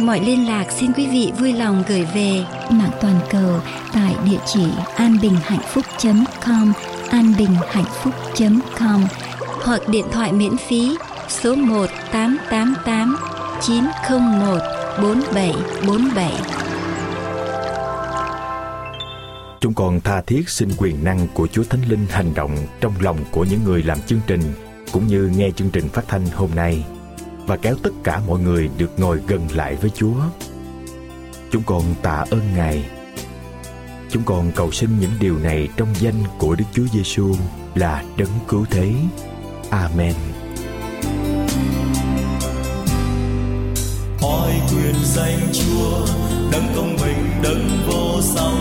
Mọi liên lạc xin quý vị vui lòng gửi về mạng toàn cầu tại địa chỉ anbinhhạnhphúc.com anbinhhạnhphúc.com hoặc điện thoại miễn phí số 1 888 901 4747. Chúng con tha thiết xin quyền năng của Chúa Thánh Linh hành động trong lòng của những người làm chương trình cũng như nghe chương trình phát thanh hôm nay và kéo tất cả mọi người được ngồi gần lại với Chúa. Chúng con tạ ơn Ngài. Chúng con cầu xin những điều này trong danh của Đức Chúa Giêsu là đấng cứu thế. Amen. Hỏi quyền danh Chúa, đấng công bình, đấng vô song,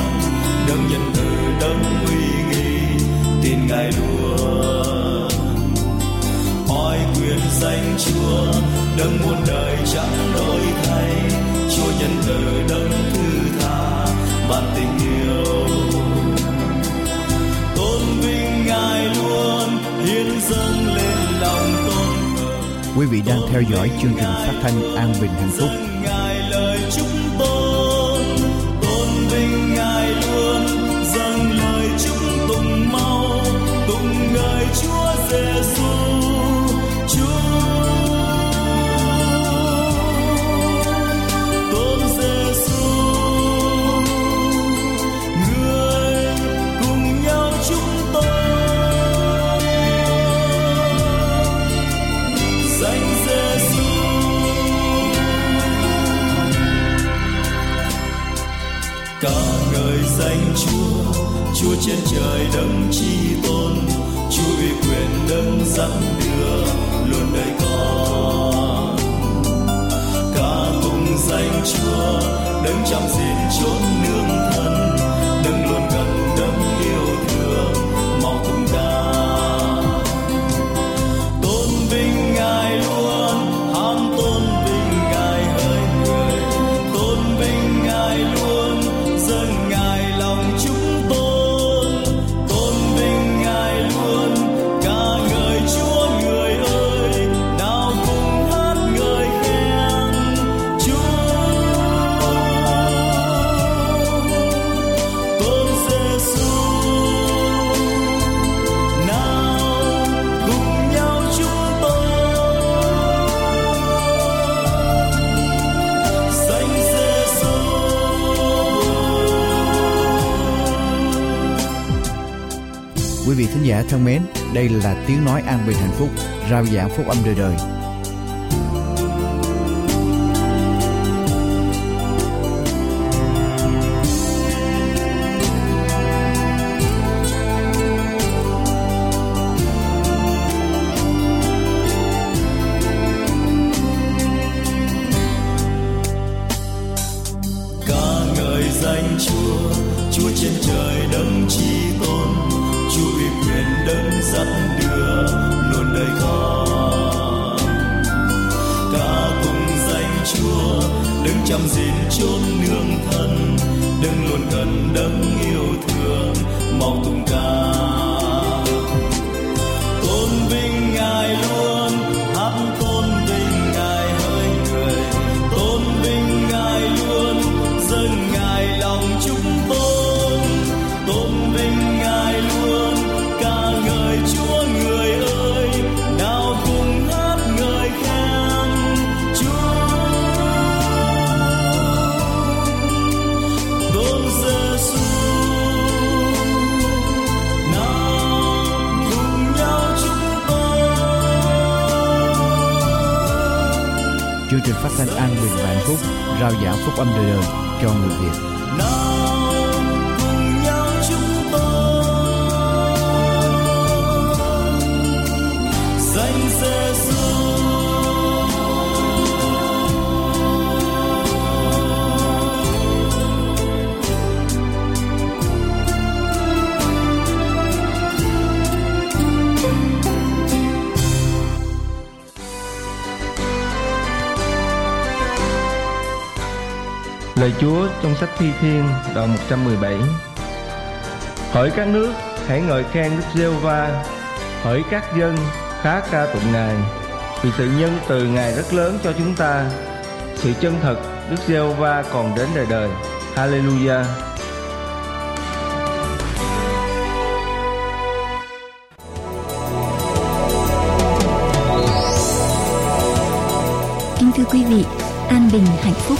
đấng nhân từ, đấng uy nghi, tin Ngài luôn. Hỏi quyền danh Chúa, đấng muôn đời chẳng đổi thay, Chúa nhân từ, đấng thứ tha, ban tình yêu. Tôn vinh Ngài luôn, hiến dâng lên lòng tôn Quý vị đang theo dõi chương trình phát thanh An Bình Hạnh Phúc. Ngài lời chúc tôn, tôn vinh Ngài luôn, dâng lời chúc tụng mau, tụng ngợi Chúa Giêsu. Danh Chúa Chúa trên trời đấng chi tôn, Chúa uy quyền đấng dẫn đưa, luôn đời con. Ca tụng danh Chúa, đấng chăm gìn chốn nương thính giả thân mến, đây là tiếng nói an bình hạnh phúc, rao giảng phúc âm đời đời. Lời Chúa trong sách Thi Thiên đoạn 117 Hỡi các nước, hãy ngợi khen Đức giê va Hỡi các dân, khá ca tụng Ngài. Vì sự nhân từ Ngài rất lớn cho chúng ta Sự chân thật Đức giê va còn đến đời đời. Hallelujah. Kính thưa quý vị, an bình hạnh phúc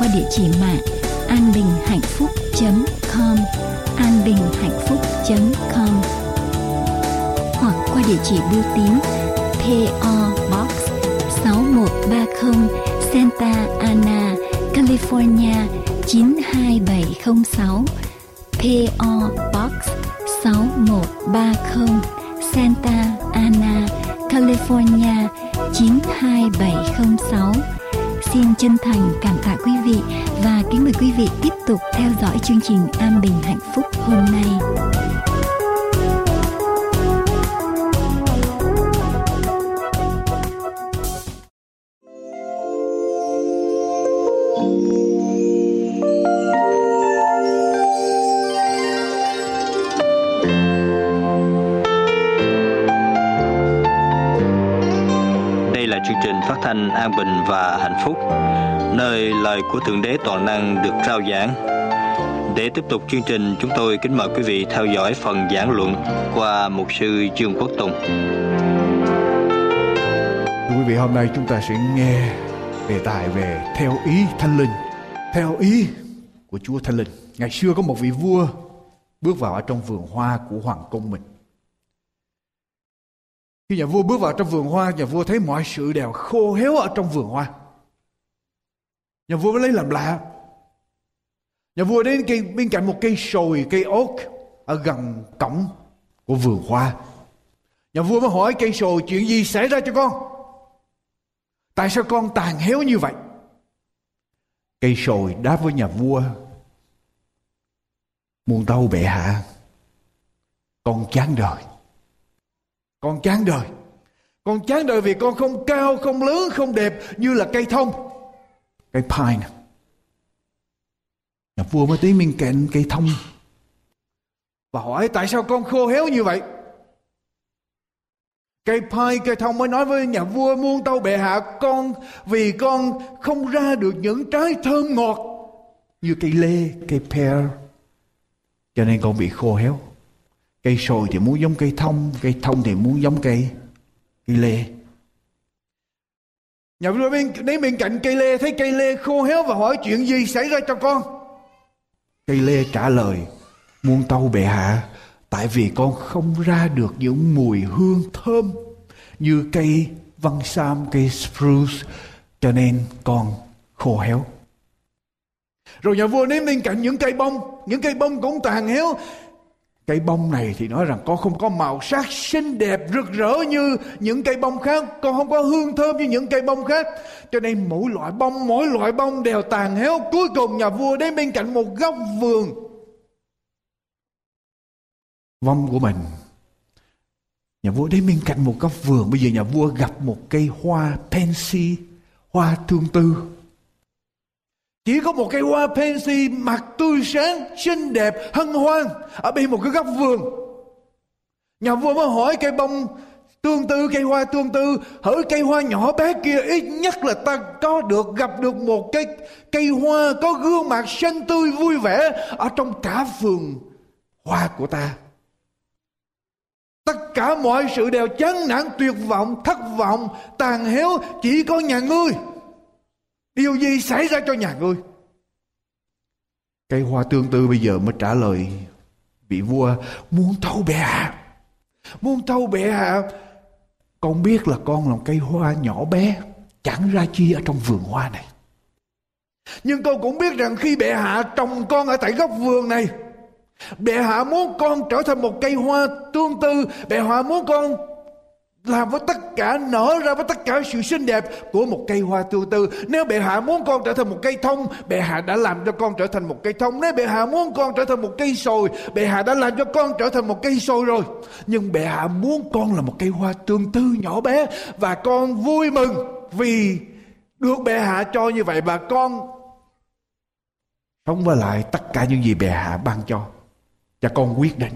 qua địa chỉ mạng anbinhhạnhphúc.com anbinhhạnhphúc.com hoặc qua địa chỉ bưu tín PO Box 6130 Santa Ana, California 92706 PO Box 6130 Santa Ana, California 92706 Xin chân thành cảm tạ quý vị và kính mời quý vị tiếp tục theo dõi chương trình An Bình Hạnh Phúc hôm nay. Thanh an bình và hạnh phúc, nơi lời của Thượng Đế Toàn Năng được rao giảng. Để tiếp tục chương trình, chúng tôi kính mời quý vị theo dõi phần giảng luận qua mục sư Dương Quốc Tùng. Thưa quý vị, hôm nay chúng ta sẽ nghe đề tài về theo ý Thánh Linh, theo ý của Chúa Thánh Linh. Ngày xưa có một vị vua bước vào ở trong vườn hoa của hoàng cung mình khi nhà vua bước vào trong vườn hoa, nhà vua thấy mọi sự đều khô héo ở trong vườn hoa. Nhà vua mới lấy làm lạ. Nhà vua đến cây, bên cạnh một cây sồi, cây ốt ở gần cổng của vườn hoa. Nhà vua mới hỏi cây sồi chuyện gì xảy ra cho con? Tại sao con tàn héo như vậy? Cây sồi đáp với nhà vua. Muôn tâu bệ hạ. Con chán đời con chán đời. Con chán đời vì con không cao, không lớn, không đẹp như là cây thông. Cây pine nhà vua mới tiến bên cạnh cây thông. Và hỏi, tại sao con khô héo như vậy? Cây pai cây thông mới nói với nhà vua, muôn tâu bệ hạ, con, vì con không ra được những trái thơm ngọt như cây lê, cây pear. Cho nên con bị khô héo cây sồi thì muốn giống cây thông cây thông thì muốn giống cây cây lê. Nhà vua bên đến bên cạnh cây lê thấy cây lê khô héo và hỏi chuyện gì xảy ra cho con? Cây lê trả lời muôn tâu bệ hạ tại vì con không ra được những mùi hương thơm như cây văn sam cây spruce cho nên con khô héo. Rồi nhà vua đến bên cạnh những cây bông những cây bông cũng tàn héo cây bông này thì nói rằng con không có màu sắc xinh đẹp rực rỡ như những cây bông khác con không có hương thơm như những cây bông khác. Cho nên mỗi loại bông, mỗi loại bông đều tàn héo, cuối cùng nhà vua đến bên cạnh một góc vườn. Vong của mình. Nhà vua đến bên cạnh một góc vườn. Bây giờ nhà vua gặp một cây hoa pansy hoa thương tư chỉ có một cây hoa pansy mặt tươi sáng, xinh đẹp, hân hoan ở bên một cái góc vườn. Nhà vua mới hỏi cây bông tương tư cây hoa tương tư hỡi cây hoa nhỏ bé kia ít nhất là ta có được gặp được một cái cây hoa có gương mặt xanh tươi vui vẻ ở trong cả vườn hoa của ta tất cả mọi sự đều chán nản tuyệt vọng thất vọng tàn héo chỉ có nhà ngươi điều gì xảy ra cho nhà ngươi? Cây hoa tương tư bây giờ mới trả lời vị vua muốn thâu bệ hạ muốn thâu bệ hạ con biết là con là một cây hoa nhỏ bé chẳng ra chi ở trong vườn hoa này. Nhưng con cũng biết rằng khi bệ hạ trồng con ở tại góc vườn này bệ hạ muốn con trở thành một cây hoa tương tư bệ hạ muốn con làm với tất cả, nở ra với tất cả sự xinh đẹp của một cây hoa tương tư. Nếu bệ hạ muốn con trở thành một cây thông, bệ hạ đã làm cho con trở thành một cây thông. Nếu bệ hạ muốn con trở thành một cây sồi, bệ hạ đã làm cho con trở thành một cây sồi rồi. Nhưng bệ hạ muốn con là một cây hoa tương tư nhỏ bé, và con vui mừng vì được bệ hạ cho như vậy, và con sống với lại tất cả những gì bệ hạ ban cho. Và con quyết định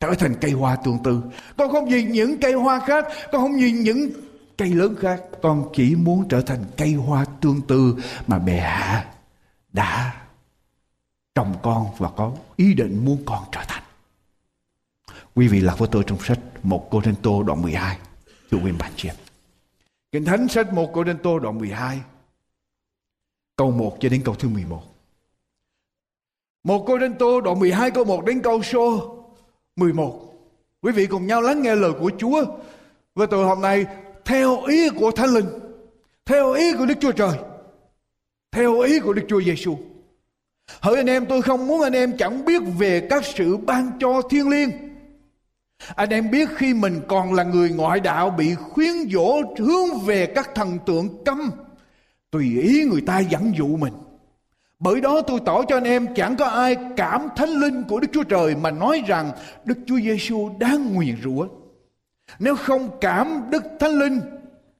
trở thành cây hoa tương tư. Con không nhìn những cây hoa khác, con không nhìn những cây lớn khác. Con chỉ muốn trở thành cây hoa tương tư mà bệ hạ đã trồng con và có ý định muốn con trở thành. Quý vị lạc với tôi trong sách một Cô Rinh Tô đoạn 12 thưa quý bạn chị Kinh Thánh sách một Cô Rinh Tô đoạn 12 câu 1 cho đến câu thứ 11 một. Cô Rinh Tô đoạn 12 câu 1 đến câu số 11. Quý vị cùng nhau lắng nghe lời của Chúa. về tội hôm nay theo ý của Thánh Linh, theo ý của Đức Chúa Trời, theo ý của Đức Chúa Giêsu. Hỡi anh em tôi không muốn anh em chẳng biết về các sự ban cho thiên liêng. Anh em biết khi mình còn là người ngoại đạo bị khuyến dỗ hướng về các thần tượng câm. Tùy ý người ta dẫn dụ mình. Bởi đó tôi tỏ cho anh em chẳng có ai cảm thánh linh của Đức Chúa Trời mà nói rằng Đức Chúa Giêsu đang nguyền rủa. Nếu không cảm Đức Thánh Linh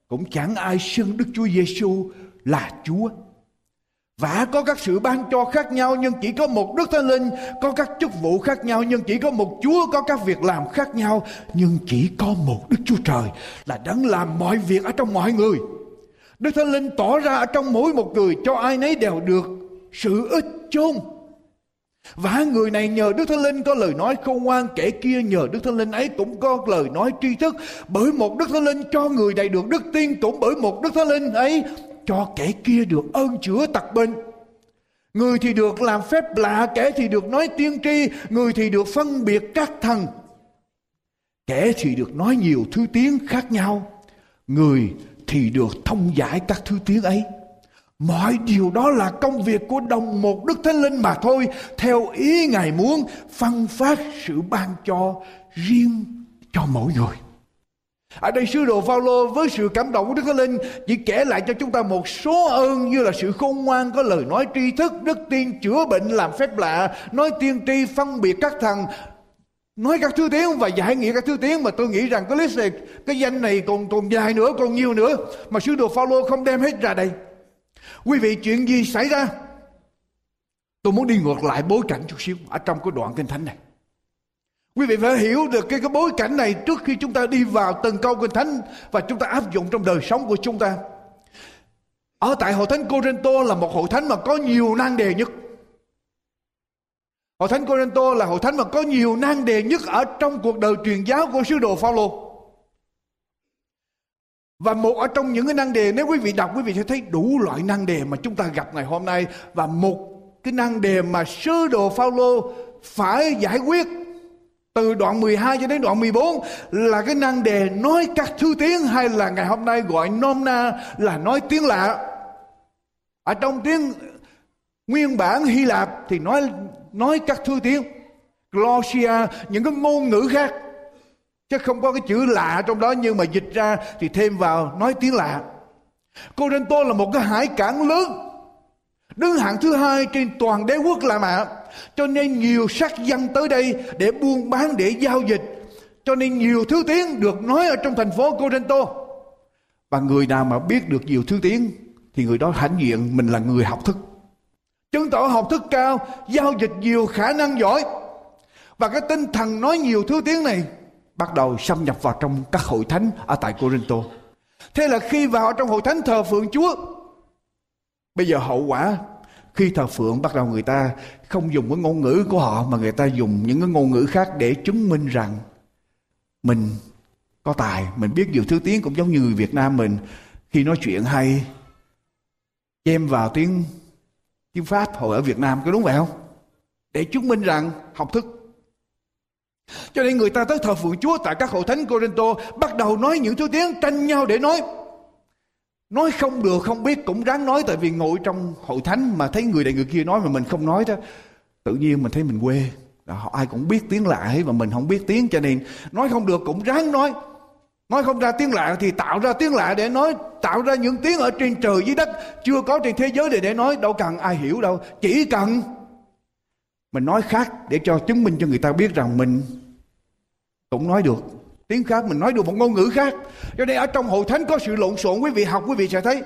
cũng chẳng ai xưng Đức Chúa Giêsu là Chúa. Và có các sự ban cho khác nhau nhưng chỉ có một Đức Thánh Linh, có các chức vụ khác nhau nhưng chỉ có một Chúa, có các việc làm khác nhau nhưng chỉ có một Đức Chúa Trời là đấng làm mọi việc ở trong mọi người. Đức Thánh Linh tỏ ra ở trong mỗi một người cho ai nấy đều được sự ích chôn. Và người này nhờ Đức Thánh Linh có lời nói khôn ngoan, Kẻ kia nhờ Đức Thánh Linh ấy cũng có lời nói tri thức. Bởi một Đức Thánh Linh cho người này được đức tin, Cũng bởi một Đức Thánh Linh ấy cho kẻ kia được ơn chữa tật bệnh Người thì được làm phép lạ, Kẻ thì được nói tiên tri, Người thì được phân biệt các thần. Kẻ thì được nói nhiều thứ tiếng khác nhau, Người thì được thông giải các thứ tiếng ấy. Mọi điều đó là công việc của đồng một Đức Thánh Linh mà thôi, theo ý Ngài muốn phân phát sự ban cho riêng cho mỗi người. Ở đây sứ đồ Phaolô với sự cảm động của Đức Thánh Linh chỉ kể lại cho chúng ta một số ơn như là sự khôn ngoan có lời nói tri thức, đức tin, chữa bệnh, làm phép lạ, nói tiên tri, phân biệt các thần, nói các thứ tiếng và giải nghĩa các thứ tiếng mà tôi nghĩ rằng cái list này, cái danh này còn còn dài nữa, còn nhiều nữa mà sứ đồ Phaolô không đem hết ra đây. Quý vị chuyện gì xảy ra? Tôi muốn đi ngược lại bối cảnh chút xíu ở trong cái đoạn kinh thánh này. Quý vị phải hiểu được cái, cái bối cảnh này trước khi chúng ta đi vào từng câu kinh thánh và chúng ta áp dụng trong đời sống của chúng ta. Ở tại hội thánh Corinto là một hội thánh mà có nhiều nan đề nhất. Hội thánh Corinto là hội thánh mà có nhiều nan đề nhất ở trong cuộc đời truyền giáo của sứ đồ Phaolô. Và một ở trong những cái năng đề nếu quý vị đọc quý vị sẽ thấy đủ loại năng đề mà chúng ta gặp ngày hôm nay và một cái năng đề mà sứ đồ Phaolô phải giải quyết từ đoạn 12 cho đến đoạn 14 là cái năng đề nói các thứ tiếng hay là ngày hôm nay gọi nôm na là nói tiếng lạ. Ở trong tiếng nguyên bản Hy Lạp thì nói nói các thứ tiếng. Glosia, những cái ngôn ngữ khác Chứ không có cái chữ lạ trong đó nhưng mà dịch ra thì thêm vào nói tiếng lạ. Cô Tô là một cái hải cảng lớn. Đứng hạng thứ hai trên toàn đế quốc La Mã. Cho nên nhiều sắc dân tới đây để buôn bán, để giao dịch. Cho nên nhiều thứ tiếng được nói ở trong thành phố Cô Tô. Và người nào mà biết được nhiều thứ tiếng thì người đó hãnh diện mình là người học thức. Chứng tỏ học thức cao, giao dịch nhiều khả năng giỏi. Và cái tinh thần nói nhiều thứ tiếng này bắt đầu xâm nhập vào trong các hội thánh ở tại Corinto. Thế là khi vào trong hội thánh thờ phượng Chúa, bây giờ hậu quả khi thờ phượng bắt đầu người ta không dùng cái ngôn ngữ của họ mà người ta dùng những cái ngôn ngữ khác để chứng minh rằng mình có tài, mình biết nhiều thứ tiếng cũng giống như người Việt Nam mình khi nói chuyện hay chêm vào tiếng tiếng Pháp hồi ở Việt Nam có đúng vậy không? Để chứng minh rằng học thức cho nên người ta tới thờ phượng Chúa tại các hội thánh Corinto, bắt đầu nói những thứ tiếng tranh nhau để nói. Nói không được, không biết cũng ráng nói tại vì ngồi trong hội thánh mà thấy người này người kia nói mà mình không nói đó. Tự nhiên mình thấy mình quê. Họ ai cũng biết tiếng lạ ấy mà mình không biết tiếng, cho nên nói không được cũng ráng nói. Nói không ra tiếng lạ thì tạo ra tiếng lạ để nói, Tạo ra những tiếng ở trên trời dưới đất, Chưa có trên thế giới để để nói, Đâu cần ai hiểu đâu, Chỉ cần mình nói khác để cho chứng minh cho người ta biết rằng mình cũng nói được. Tiếng khác mình nói được một ngôn ngữ khác. Cho nên ở trong hội thánh có sự lộn xộn, quý vị học, quý vị sẽ thấy.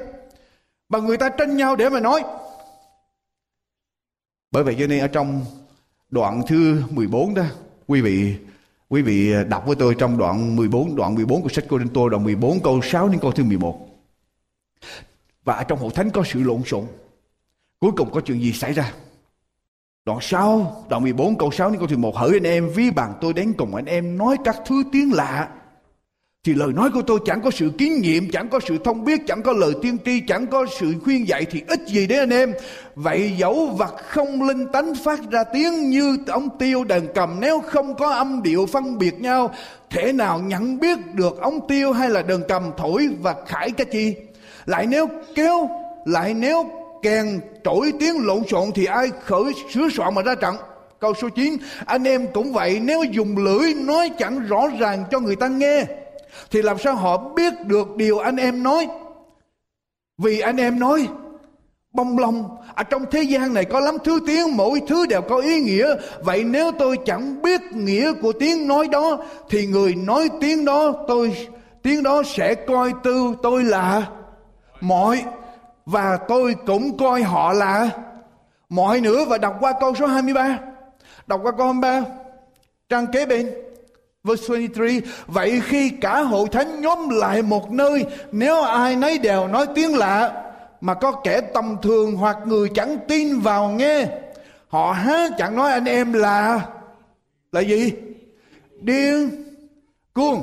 Mà người ta tranh nhau để mà nói. Bởi vậy cho nên ở trong đoạn thứ 14 đó, quý vị quý vị đọc với tôi trong đoạn 14 đoạn 14 của sách Cô-rin-tô đoạn 14 câu 6 đến câu thứ 11 và ở trong hội thánh có sự lộn xộn. Cuối cùng có chuyện gì xảy ra? Đoạn 6, đoạn 14 câu 6 đến câu 11 Hỡi anh em, ví bằng tôi đến cùng anh em nói các thứ tiếng lạ thì lời nói của tôi chẳng có sự kiến nghiệm, chẳng có sự thông biết, chẳng có lời tiên tri, chẳng có sự khuyên dạy thì ít gì đấy anh em. Vậy dẫu vật không linh tánh phát ra tiếng như ông tiêu đàn cầm nếu không có âm điệu phân biệt nhau, thể nào nhận biết được ông tiêu hay là đàn cầm thổi và khải cái chi? Lại nếu kéo, lại nếu kèn trỗi tiếng lộn xộn thì ai khởi sửa soạn mà ra trận? Câu số 9 anh em cũng vậy, nếu dùng lưỡi nói chẳng rõ ràng cho người ta nghe, thì làm sao họ biết được điều anh em nói? Vì anh em nói, bông lông ở à, trong thế gian này có lắm thứ tiếng, mỗi thứ đều có ý nghĩa. Vậy nếu tôi chẳng biết nghĩa của tiếng nói đó, thì người nói tiếng đó tôi, tiếng đó sẽ coi tư tôi là mọi và tôi cũng coi họ là mọi nữa và đọc qua câu số 23 đọc qua câu 23 trang kế bên. Verse 23 vậy khi cả hội thánh nhóm lại một nơi, nếu ai nấy đều nói tiếng lạ, mà có kẻ tầm thường hoặc người chẳng tin vào nghe, họ há chẳng nói anh em là là gì? Điên. Cuồng.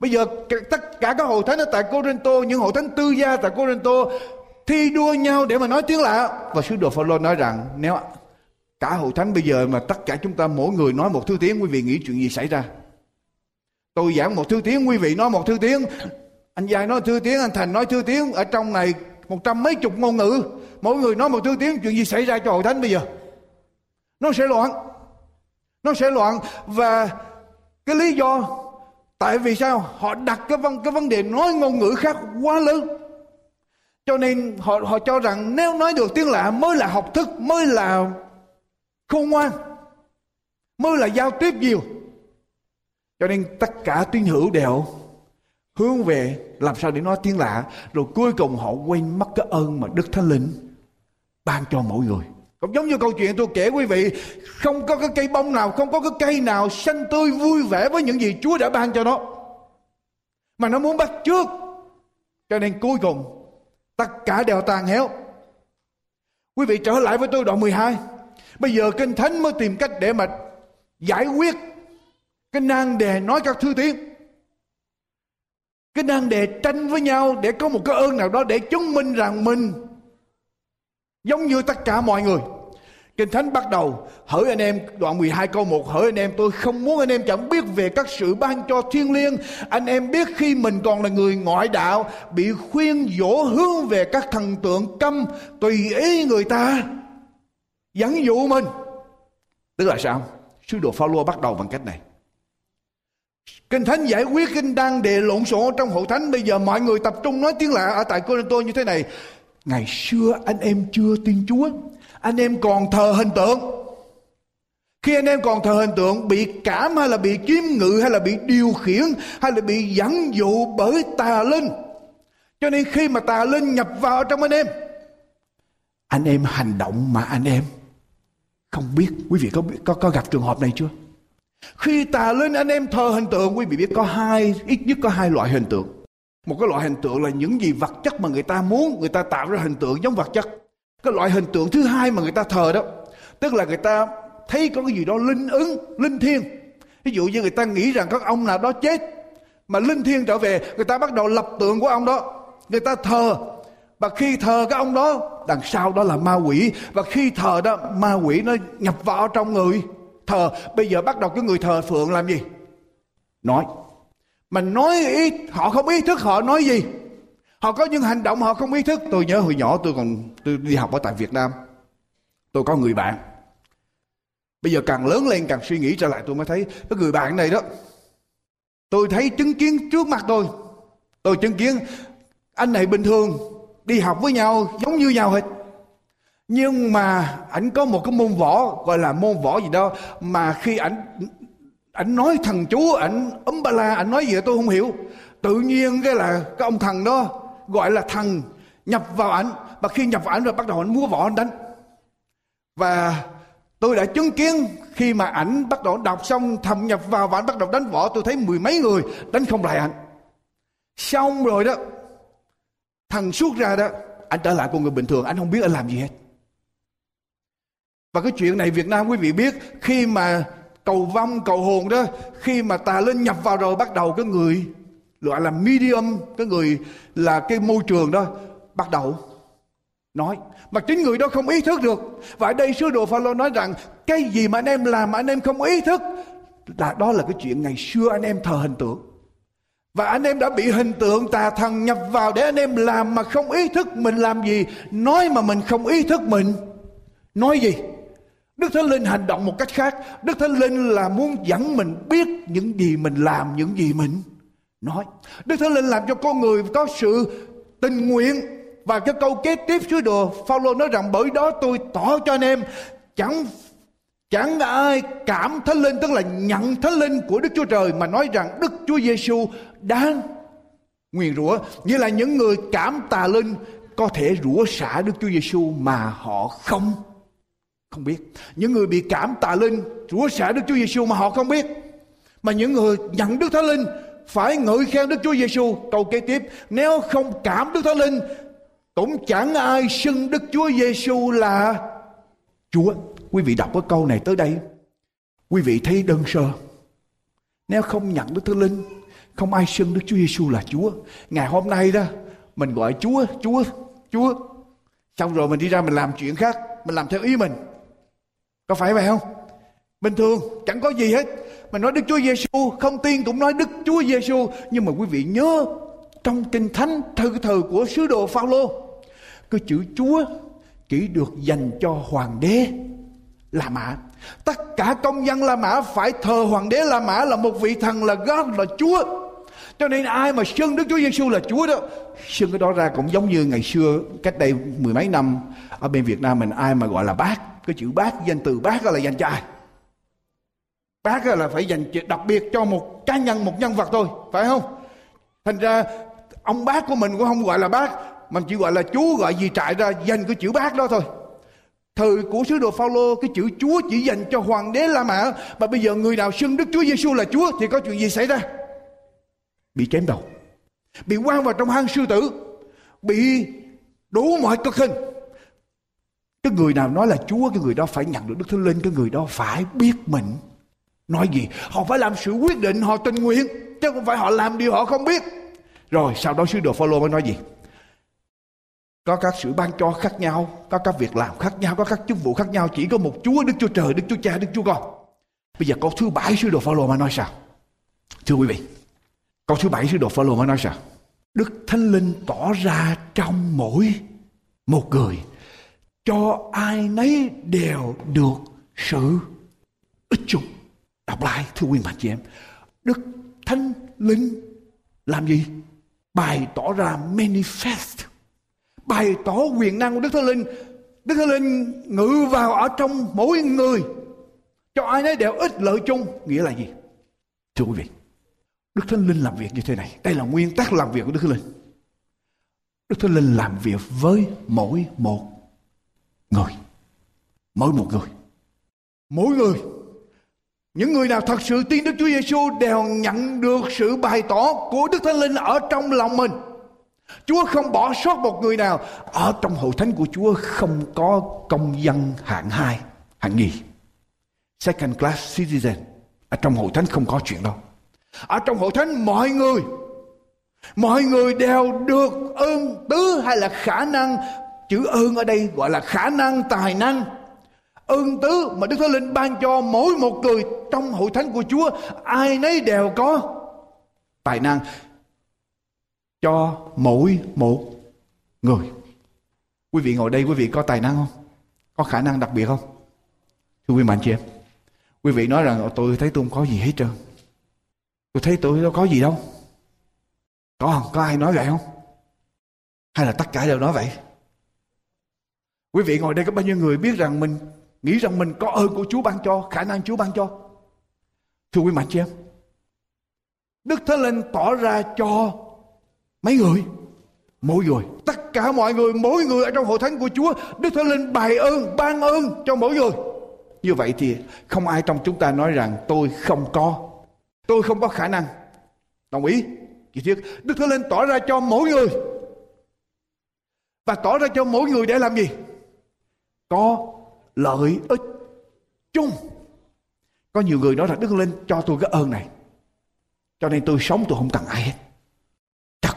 Bây giờ tất cả các hội thánh ở tại Corinto, những hội thánh tư gia tại Corinto thi đua nhau để mà nói tiếng lạ. Và sứ đồ Phaolô nói rằng, nếu cả hội thánh bây giờ mà tất cả chúng ta mỗi người nói một thứ tiếng, quý vị nghĩ chuyện gì xảy ra? Tôi giảng một thứ tiếng, quý vị nói một thứ tiếng. Anh giai nói thứ tiếng, anh thành nói thứ tiếng. Ở trong này một trăm mấy chục ngôn ngữ. Mỗi người nói một thứ tiếng, chuyện gì xảy ra cho hội thánh bây giờ? Nó sẽ loạn. Nó sẽ loạn. Và cái lý do tại vì sao họ đặt cái vấn cái vấn đề nói ngôn ngữ khác quá lớn cho nên họ họ cho rằng nếu nói được tiếng lạ mới là học thức, mới là khôn ngoan, mới là giao tiếp nhiều. Cho nên tất cả tín hữu đều hướng về làm sao để nói tiếng lạ, rồi cuối cùng họ quên mất cái ơn mà Đức Thánh Linh ban cho mỗi người. Cũng giống như câu chuyện tôi kể quý vị, không có cái cây bông nào, không có cái cây nào xanh tươi vui vẻ với những gì Chúa đã ban cho nó. Mà nó muốn bắt trước. Cho nên cuối cùng Tất cả đều tàn héo. Quý vị trở lại với tôi đoạn 12. Bây giờ Kinh Thánh mới tìm cách để mà giải quyết cái nan đề nói các thứ tiếng. Cái nan đề tranh với nhau để có một cái ơn nào đó để chứng minh rằng mình giống như tất cả mọi người. Kinh Thánh bắt đầu, hỡi anh em, đoạn 12 câu 1 hỡi anh em, tôi không muốn anh em chẳng biết về các sự ban cho thiên liêng. Anh em biết khi mình còn là người ngoại đạo, bị khuyên dỗ hướng về các thần tượng câm, tùy ý người ta dẫn dụ mình. Tức là sao? Sứ đồ Phaolô bắt đầu bằng cách này. Kinh Thánh giải quyết kinh đang đề lộn xộn trong hội thánh. Bây giờ mọi người tập trung nói tiếng lạ ở tại Cô như thế này. Ngày xưa anh em chưa tin Chúa anh em còn thờ hình tượng. Khi anh em còn thờ hình tượng, bị cảm hay là bị chiếm ngự hay là bị điều khiển hay là bị dẫn dụ bởi tà linh. Cho nên khi mà tà linh nhập vào trong anh em anh em hành động mà anh em không biết. Quý vị có có có gặp trường hợp này chưa? Khi tà linh anh em thờ hình tượng, quý vị biết có hai, ít nhất có hai loại hình tượng. Một cái loại hình tượng là những gì vật chất mà người ta muốn, người ta tạo ra hình tượng giống vật chất cái loại hình tượng thứ hai mà người ta thờ đó, tức là người ta thấy có cái gì đó linh ứng, linh thiêng. Ví dụ như người ta nghĩ rằng các ông nào đó chết, mà linh thiêng trở về, người ta bắt đầu lập tượng của ông đó. Người ta thờ, và khi thờ cái ông đó, đằng sau đó là ma quỷ. Và khi thờ đó, ma quỷ nó nhập vào trong người. Thờ, bây giờ bắt đầu cái người thờ phượng làm gì? Nói. Mà nói ý, họ không ý thức họ nói gì? Họ có những hành động họ không ý thức. Tôi nhớ hồi nhỏ tôi còn, tôi đi học ở tại việt nam. Tôi có người bạn. Bây giờ càng lớn lên càng suy nghĩ trở lại, tôi mới thấy cái người bạn này đó, tôi thấy chứng kiến trước mặt tôi. Tôi chứng kiến anh này bình thường, đi học với nhau giống như nhau hết. Nhưng mà ảnh có một cái môn võ, gọi là môn võ gì đó, mà khi ảnh ảnh nói thần chú, ảnh ấm ba la, ảnh nói gì tôi không hiểu. Tự nhiên cái là cái ông thần đó gọi là thằng nhập vào ảnh. Và khi nhập vào ảnh rồi bắt đầu ảnh múa võ anh đánh. Và tôi đã chứng kiến khi mà ảnh bắt đầu đọc xong, thầm nhập vào và ảnh bắt đầu đánh võ, tôi thấy mười mấy người đánh không lại ảnh. Xong rồi đó, thằng suốt ra đó anh trở lại con người bình thường anh không biết anh làm gì hết. Và cái chuyện này Việt Nam quý vị biết, khi mà cầu vong, cầu hồn đó, khi mà tà linh nhập vào rồi bắt đầu cái người gọi là medium cái người là cái môi trường đó bắt đầu nói. Mà chính người đó không ý thức được. Và ở đây sứ đồ Phaolô nói rằng cái gì mà anh em làm mà anh em không ý thức là đó là cái chuyện ngày xưa anh em thờ hình tượng. Và anh em đã bị hình tượng tà thần nhập vào để anh em làm mà không ý thức mình làm gì. Nói mà mình không ý thức mình. Nói gì? Đức Thánh Linh hành động một cách khác. Đức Thánh Linh là muốn dẫn mình biết những gì mình làm, những gì mình nói. Đức Thánh Linh làm cho con người có sự tình nguyện và cái câu kế tiếp sứ đồ. Phaolô nói rằng, bởi đó tôi tỏ cho anh em, chẳng chẳng ai cảm thánh linh, tức là nhận thánh linh của Đức Chúa Trời mà nói rằng Đức Chúa Giêsu đang nguyền rủa. Như là những người cảm tà linh có thể rủa xả Đức Chúa Giêsu mà họ không không biết. Những người bị cảm tà linh rủa xả Đức Chúa Giêsu mà họ không biết. Mà những người nhận Đức Thánh Linh phải ngợi khen Đức Chúa Giêsu câu kế tiếp, nếu không cảm Đức Thánh Linh, cũng chẳng ai xưng Đức Chúa Giêsu là Chúa. Quý vị đọc cái câu này tới đây. Quý vị thấy đơn sơ. Nếu không nhận Đức Thánh Linh, không ai xưng Đức Chúa Giêsu là Chúa. Ngày hôm nay đó, mình gọi Chúa Chúa Chúa. Xong rồi mình đi ra mình làm chuyện khác, mình làm theo ý mình. Có phải vậy không? Bình thường, chẳng có gì hết. Mà nói Đức Chúa Giêsu không tin cũng nói Đức Chúa Giêsu nhưng mà quý vị nhớ trong kinh thánh thư thờ của sứ đồ Phaolô cái chữ Chúa chỉ được dành cho hoàng đế La Mã. Tất cả công dân La Mã phải thờ hoàng đế La Mã là một vị thần là God là Chúa. Cho nên ai mà xưng Đức Chúa Giêsu là Chúa đó, xưng cái đó ra cũng giống như ngày xưa cách đây mười mấy năm ở bên Việt Nam mình ai mà gọi là bác cái chữ bác danh từ bác là dành cho ai bác là phải dành đặc biệt cho một cá nhân, một nhân vật thôi, phải không? Thành ra, ông bác của mình cũng không gọi là bác, mà chỉ gọi là chúa gọi gì trại ra, dành cái chữ bác đó thôi. Thời của sứ đồ Phaolô, cái chữ Chúa chỉ dành cho hoàng đế La Mã, mà bây giờ người nào xưng Đức Chúa Giêsu là Chúa thì có chuyện gì xảy ra? Bị chém đầu, bị quan vào trong hang sư tử, bị đủ mọi cực hình. Cái người nào nói là Chúa, Cái người đó phải nhận được Đức Thánh Linh, Cái người đó phải biết mình. Nói gì? Họ phải làm sự quyết định Họ tình nguyện, Chứ không phải họ làm điều họ không biết. Rồi, sau đó sứ đồ Phaolô mới nói gì? Có các sự ban cho khác nhau, có các việc làm khác nhau, có các chức vụ khác nhau. Chỉ có một chúa, đức chúa trời, đức chúa cha, đức chúa con. Bây giờ câu thứ bảy sứ đồ phaolô mà nói sao? Thưa quý vị, câu thứ bảy sứ đồ phaolô mới nói sao? Đức thánh linh tỏ ra trong mỗi một người, cho ai nấy đều được sự ích chung đọc lại, thưa quý bà chị em. Đức thánh linh làm gì? Bày tỏ ra manifest. Bày tỏ quyền năng của đức thánh linh. Đức thánh linh ngự vào ở trong mỗi người. Cho ai nấy đều ích lợi chung. Nghĩa là gì? Thưa quý vị, đức thánh linh làm việc như thế này. Đây là nguyên tắc làm việc của đức thánh linh. Đức thánh linh làm việc với mỗi một người. Mỗi một người. Mỗi người những người nào thật sự tin Đức Chúa Giêsu đều nhận được sự bày tỏ của Đức Thánh Linh ở trong lòng mình. Chúa không bỏ sót một người nào. Ở trong hội thánh của Chúa không có công dân hạng hai, hạng nhì. Second class citizen. Ở trong hội thánh không có chuyện đâu. Ở trong hội thánh mọi người mọi người đều được ơn tứ hay là khả năng chữ ơn ở đây gọi là khả năng tài năng ơn tứ mà Đức Thánh Linh ban cho mỗi một người trong hội thánh của Chúa, ai nấy đều có tài năng cho mỗi một người. Quý vị ngồi đây, quý vị có tài năng không? Có khả năng đặc biệt không? Thưa quý mạnh chị em. Quý vị nói rằng tôi thấy tôi không có gì hết trơn. Tôi thấy tôi đâu có gì đâu. Có không? Có ai nói vậy không? Hay là tất cả đều nói vậy? Quý vị ngồi đây có bao nhiêu người biết rằng mình nghĩ rằng mình có ơn của Chúa ban cho, khả năng Chúa ban cho. Thưa quý mạnh chị em, Đức Thánh Linh tỏ ra cho mấy người, mỗi người, tất cả mọi người, mỗi người ở trong hội thánh của Chúa, Đức Thánh Linh bày ơn, ban ơn cho mỗi người. Như vậy thì không ai trong chúng ta nói rằng tôi không có, tôi không có khả năng. Đồng ý? Chị thiết, Đức Thánh Linh tỏ ra cho mỗi người. Và tỏ ra cho mỗi người để làm gì? Có lợi ích chung. Có nhiều người nói là đức linh cho tôi cái ơn này. Cho nên tôi sống tôi không cần ai hết. Thật,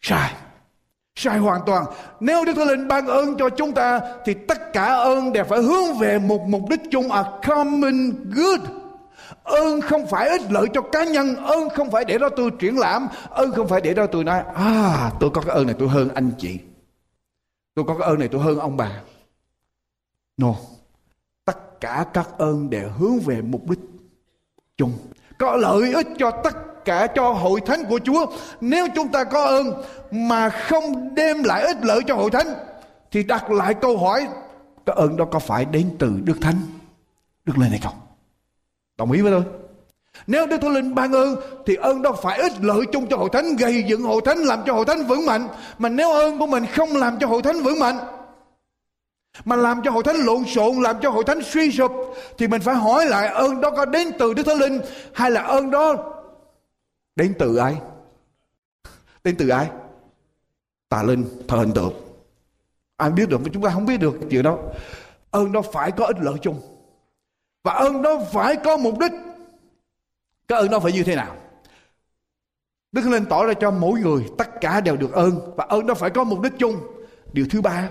sai. Sai hoàn toàn. Nếu đức thánh linh ban ơn cho chúng ta, thì tất cả ơn đều phải hướng về một mục đích chung a common good. Ơn không phải ích lợi cho cá nhân, ơn không phải để đó tôi triển lãm, ơn không phải để đó tôi nói à tôi có cái ơn này tôi hơn anh chị. Tôi có cái ơn này tôi hơn ông bà no cả các ơn đều hướng về mục đích chung. Có lợi ích cho tất cả cho hội thánh của Chúa. Nếu chúng ta có ơn mà không đem lại ích lợi cho hội thánh, thì đặt lại câu hỏi, cái ơn đó có phải đến từ Đức Thánh, Đức Linh hay không? Đồng ý với tôi. Nếu Đức Thánh Linh ban ơn, thì ơn đó phải ích lợi chung cho hội thánh, gây dựng hội thánh, làm cho hội thánh vững mạnh. Mà nếu ơn của mình không làm cho hội thánh vững mạnh mà làm cho hội thánh lộn xộn, làm cho hội thánh suy sụp, thì mình phải hỏi lại ơn đó có đến từ đức thánh linh hay là ơn đó đến từ ai? Đến từ ai? Tà linh, thờ hình tượng. Ai biết được, chúng ta không biết được chuyện đó. Ơn đó phải có ích lợi chung. Và ơn đó phải có mục đích. Cái ơn đó phải như thế nào? Đức Linh tỏ ra cho mỗi người, tất cả đều được ơn. Và ơn đó phải có mục đích chung. Điều thứ ba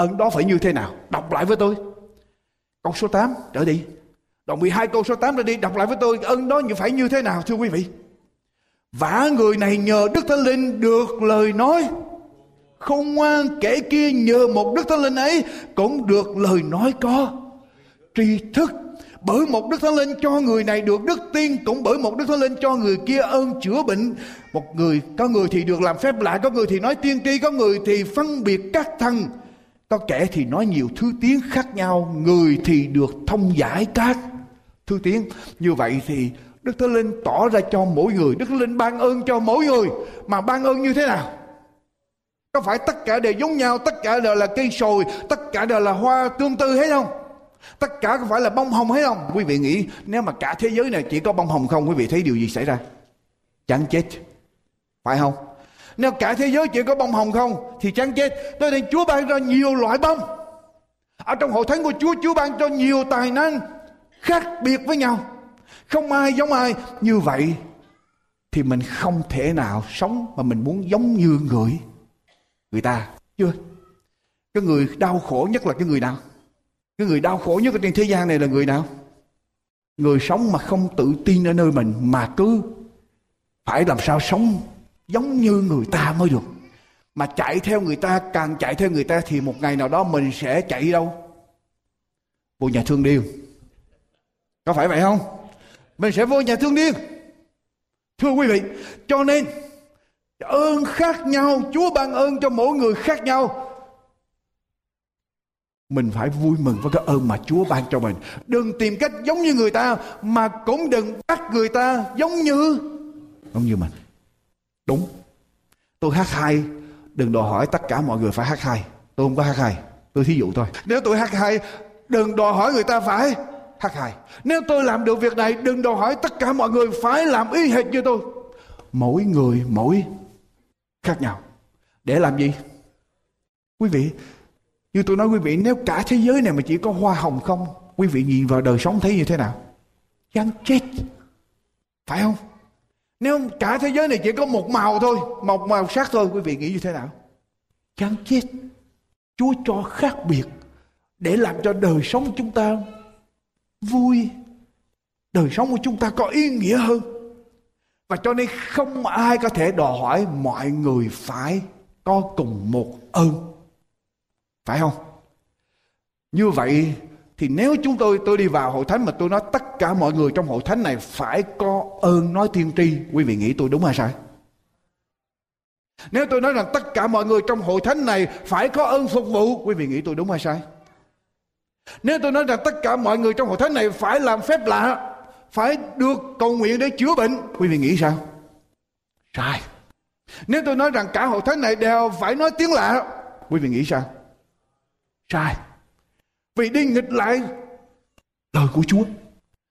Ơn đó phải như thế nào? Đọc lại với tôi. Câu số 8 trở đi. Đoạn 12 câu số 8 trở đi. Đọc lại với tôi. Ơn đó phải như thế nào, thưa quý vị? Vả người này nhờ Đức Thánh Linh được lời nói. Không ngoan kẻ kia nhờ một Đức Thánh Linh ấy cũng được lời nói có. Tri thức, bởi một đức thánh linh cho người này được đức tiên cũng bởi một đức thánh linh cho người kia ơn chữa bệnh một người, có người thì được làm phép lạ, có người thì nói tiên tri, có người thì phân biệt các thần có kẻ thì nói nhiều thứ tiếng khác nhau, người thì được thông giải các thứ tiếng. Như vậy thì Đức Thánh Linh tỏ ra cho mỗi người, Đức Thánh Linh ban ơn cho mỗi người. Mà ban ơn như thế nào? Có phải tất cả đều giống nhau, tất cả đều là cây sồi, tất cả đều là hoa tương tư hết không? Tất cả có phải là bông hồng hết không? Quý vị nghĩ nếu mà cả thế giới này chỉ có bông hồng không, quý vị thấy điều gì xảy ra? Chẳng chết. Phải không? Nếu cả thế giới chỉ có bông hồng không thì chán chết. tôi nên Chúa ban ra nhiều loại bông. Ở trong hội thánh của Chúa, Chúa ban cho nhiều tài năng khác biệt với nhau. Không ai giống ai. Như vậy thì mình không thể nào sống mà mình muốn giống như người người ta. Chưa? Cái người đau khổ nhất là cái người nào? Cái người đau khổ nhất ở trên thế gian này là người nào? Người sống mà không tự tin ở nơi mình mà cứ phải làm sao sống giống như người ta mới được. Mà chạy theo người ta, càng chạy theo người ta thì một ngày nào đó mình sẽ chạy đâu? Vô nhà thương điên. Có phải vậy không? Mình sẽ vô nhà thương điên. Thưa quý vị, cho nên ơn khác nhau, chúa ban ơn cho mỗi người khác nhau. Mình phải vui mừng với cái ơn mà Chúa ban cho mình. Đừng tìm cách giống như người ta, mà cũng đừng bắt người ta giống như giống như mình. Đúng. Tôi hát hay, đừng đòi hỏi tất cả mọi người phải hát hay. Tôi không có hát hay. Tôi thí dụ thôi. Nếu tôi hát hay, đừng đòi hỏi người ta phải hát hay Nếu tôi làm được việc này Đừng đòi hỏi tất cả mọi người phải làm y hệt như tôi Mỗi người mỗi khác nhau Để làm gì Quý vị Như tôi nói quý vị Nếu cả thế giới này mà chỉ có hoa hồng không Quý vị nhìn vào đời sống thấy như thế nào Chán chết Phải không nếu cả thế giới này chỉ có một màu thôi. Một màu sắc thôi. Quý vị nghĩ như thế nào? Chán chết Chúa cho khác biệt. Để làm cho đời sống của chúng ta Vui. Đời sống của chúng ta có ý nghĩa hơn. Và cho nên không ai có thể đòi hỏi Mọi người phải có cùng một ơn. Phải không? Như vậy thì nếu chúng tôi tôi đi vào hội thánh mà tôi nói tất cả mọi người trong hội thánh này phải có ơn nói tiên tri, quý vị nghĩ tôi đúng hay sai? Nếu tôi nói rằng tất cả mọi người trong hội thánh này phải có ơn phục vụ, quý vị nghĩ tôi đúng hay sai? Nếu tôi nói rằng tất cả mọi người trong hội thánh này phải làm phép lạ, phải được cầu nguyện để chữa bệnh, quý vị nghĩ sao? Sai. Nếu tôi nói rằng cả hội thánh này đều phải nói tiếng lạ, quý vị nghĩ sao? Sai vì đi nghịch lại lời của Chúa.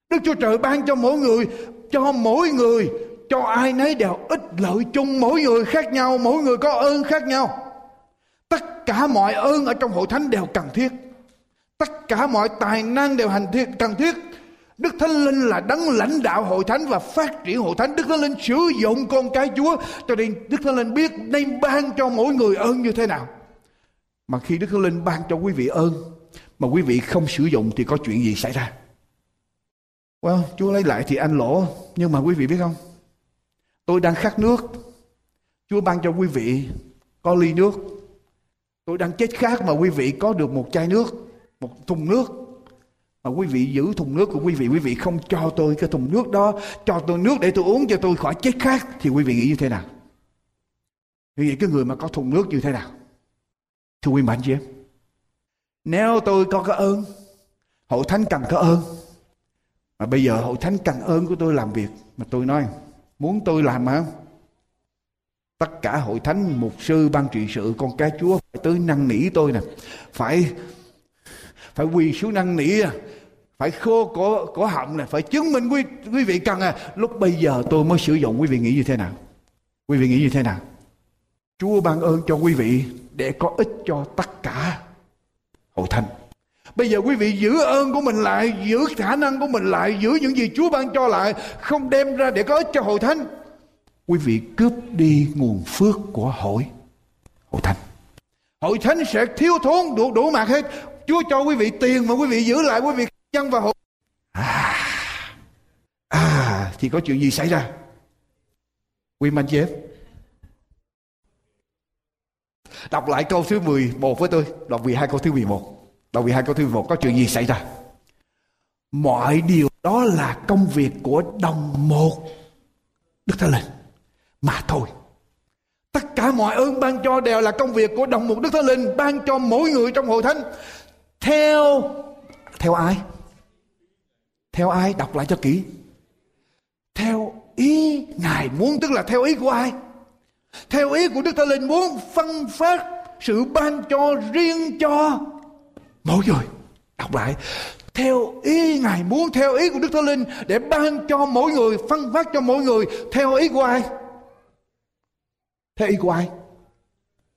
Đức Chúa Trời ban cho mỗi người, cho mỗi người, cho ai nấy đều ích lợi chung, mỗi người khác nhau, mỗi người có ơn khác nhau. Tất cả mọi ơn ở trong hội thánh đều cần thiết. Tất cả mọi tài năng đều hành thiết, cần thiết. Đức Thánh Linh là đấng lãnh đạo hội thánh và phát triển hội thánh. Đức Thánh Linh sử dụng con cái Chúa cho nên Đức Thánh Linh biết nên ban cho mỗi người ơn như thế nào. Mà khi Đức Thánh Linh ban cho quý vị ơn mà quý vị không sử dụng thì có chuyện gì xảy ra? Well, Chúa lấy lại thì anh lỗ nhưng mà quý vị biết không? Tôi đang khát nước. Chúa ban cho quý vị có ly nước. Tôi đang chết khát mà quý vị có được một chai nước một thùng nước. Mà quý vị giữ thùng nước của quý vị quý vị không cho tôi cái thùng nước đó. Cho tôi nước để tôi uống cho tôi khỏi chết khát. Thì quý vị nghĩ như thế nào? Quý vị cái người mà có thùng nước như thế nào? Thưa quý bạn chị em nếu tôi có cái ơn Hội thánh cần có ơn. Mà bây giờ hội thánh cần ơn của tôi làm việc, Mà tôi nói, Muốn tôi làm không Tất cả hội thánh, Mục sư, ban trị sự, Con cái chúa Phải tới năn nỉ tôi nè. Phải Phải quỳ xuống năn nỉ à phải khô cổ cổ họng này phải chứng minh quý quý vị cần à. Lúc bây giờ tôi mới sử dụng, quý vị nghĩ như thế nào? Quý vị nghĩ như thế nào? Chúa ban ơn cho quý vị để có ích cho tất cả hội thánh Bây giờ quý vị giữ ơn của mình lại, giữ khả năng của mình lại, giữ những gì Chúa ban cho lại, không đem ra để có ích cho hội thánh. Quý vị cướp đi nguồn phước của hội hội thánh. Hội thánh sẽ thiếu thốn đủ đủ mặt hết. Chúa cho quý vị tiền mà quý vị giữ lại quý vị dân và hội. À, à thì có chuyện gì xảy ra? Quý mạnh chị Đọc lại câu thứ 11 với tôi. Đọc 12 câu thứ 11. Đọc 12 câu thứ 11 có chuyện gì xảy ra? Mọi điều đó là công việc của đồng một Đức Thánh Linh mà thôi. Tất cả mọi ơn ban cho đều là công việc của đồng một Đức Thánh Linh ban cho mỗi người trong hội thánh. Theo theo ai? Theo ai? Đọc lại cho kỹ. Theo ý Ngài muốn, tức là theo ý của ai? Theo ý của Đức Thánh Linh, muốn phân phát sự ban cho riêng cho mỗi người. Đọc lại. Theo ý Ngài, muốn theo ý của Đức Thánh Linh để ban cho mỗi người, phân phát cho mỗi người, theo ý của ai? Theo ý của ai?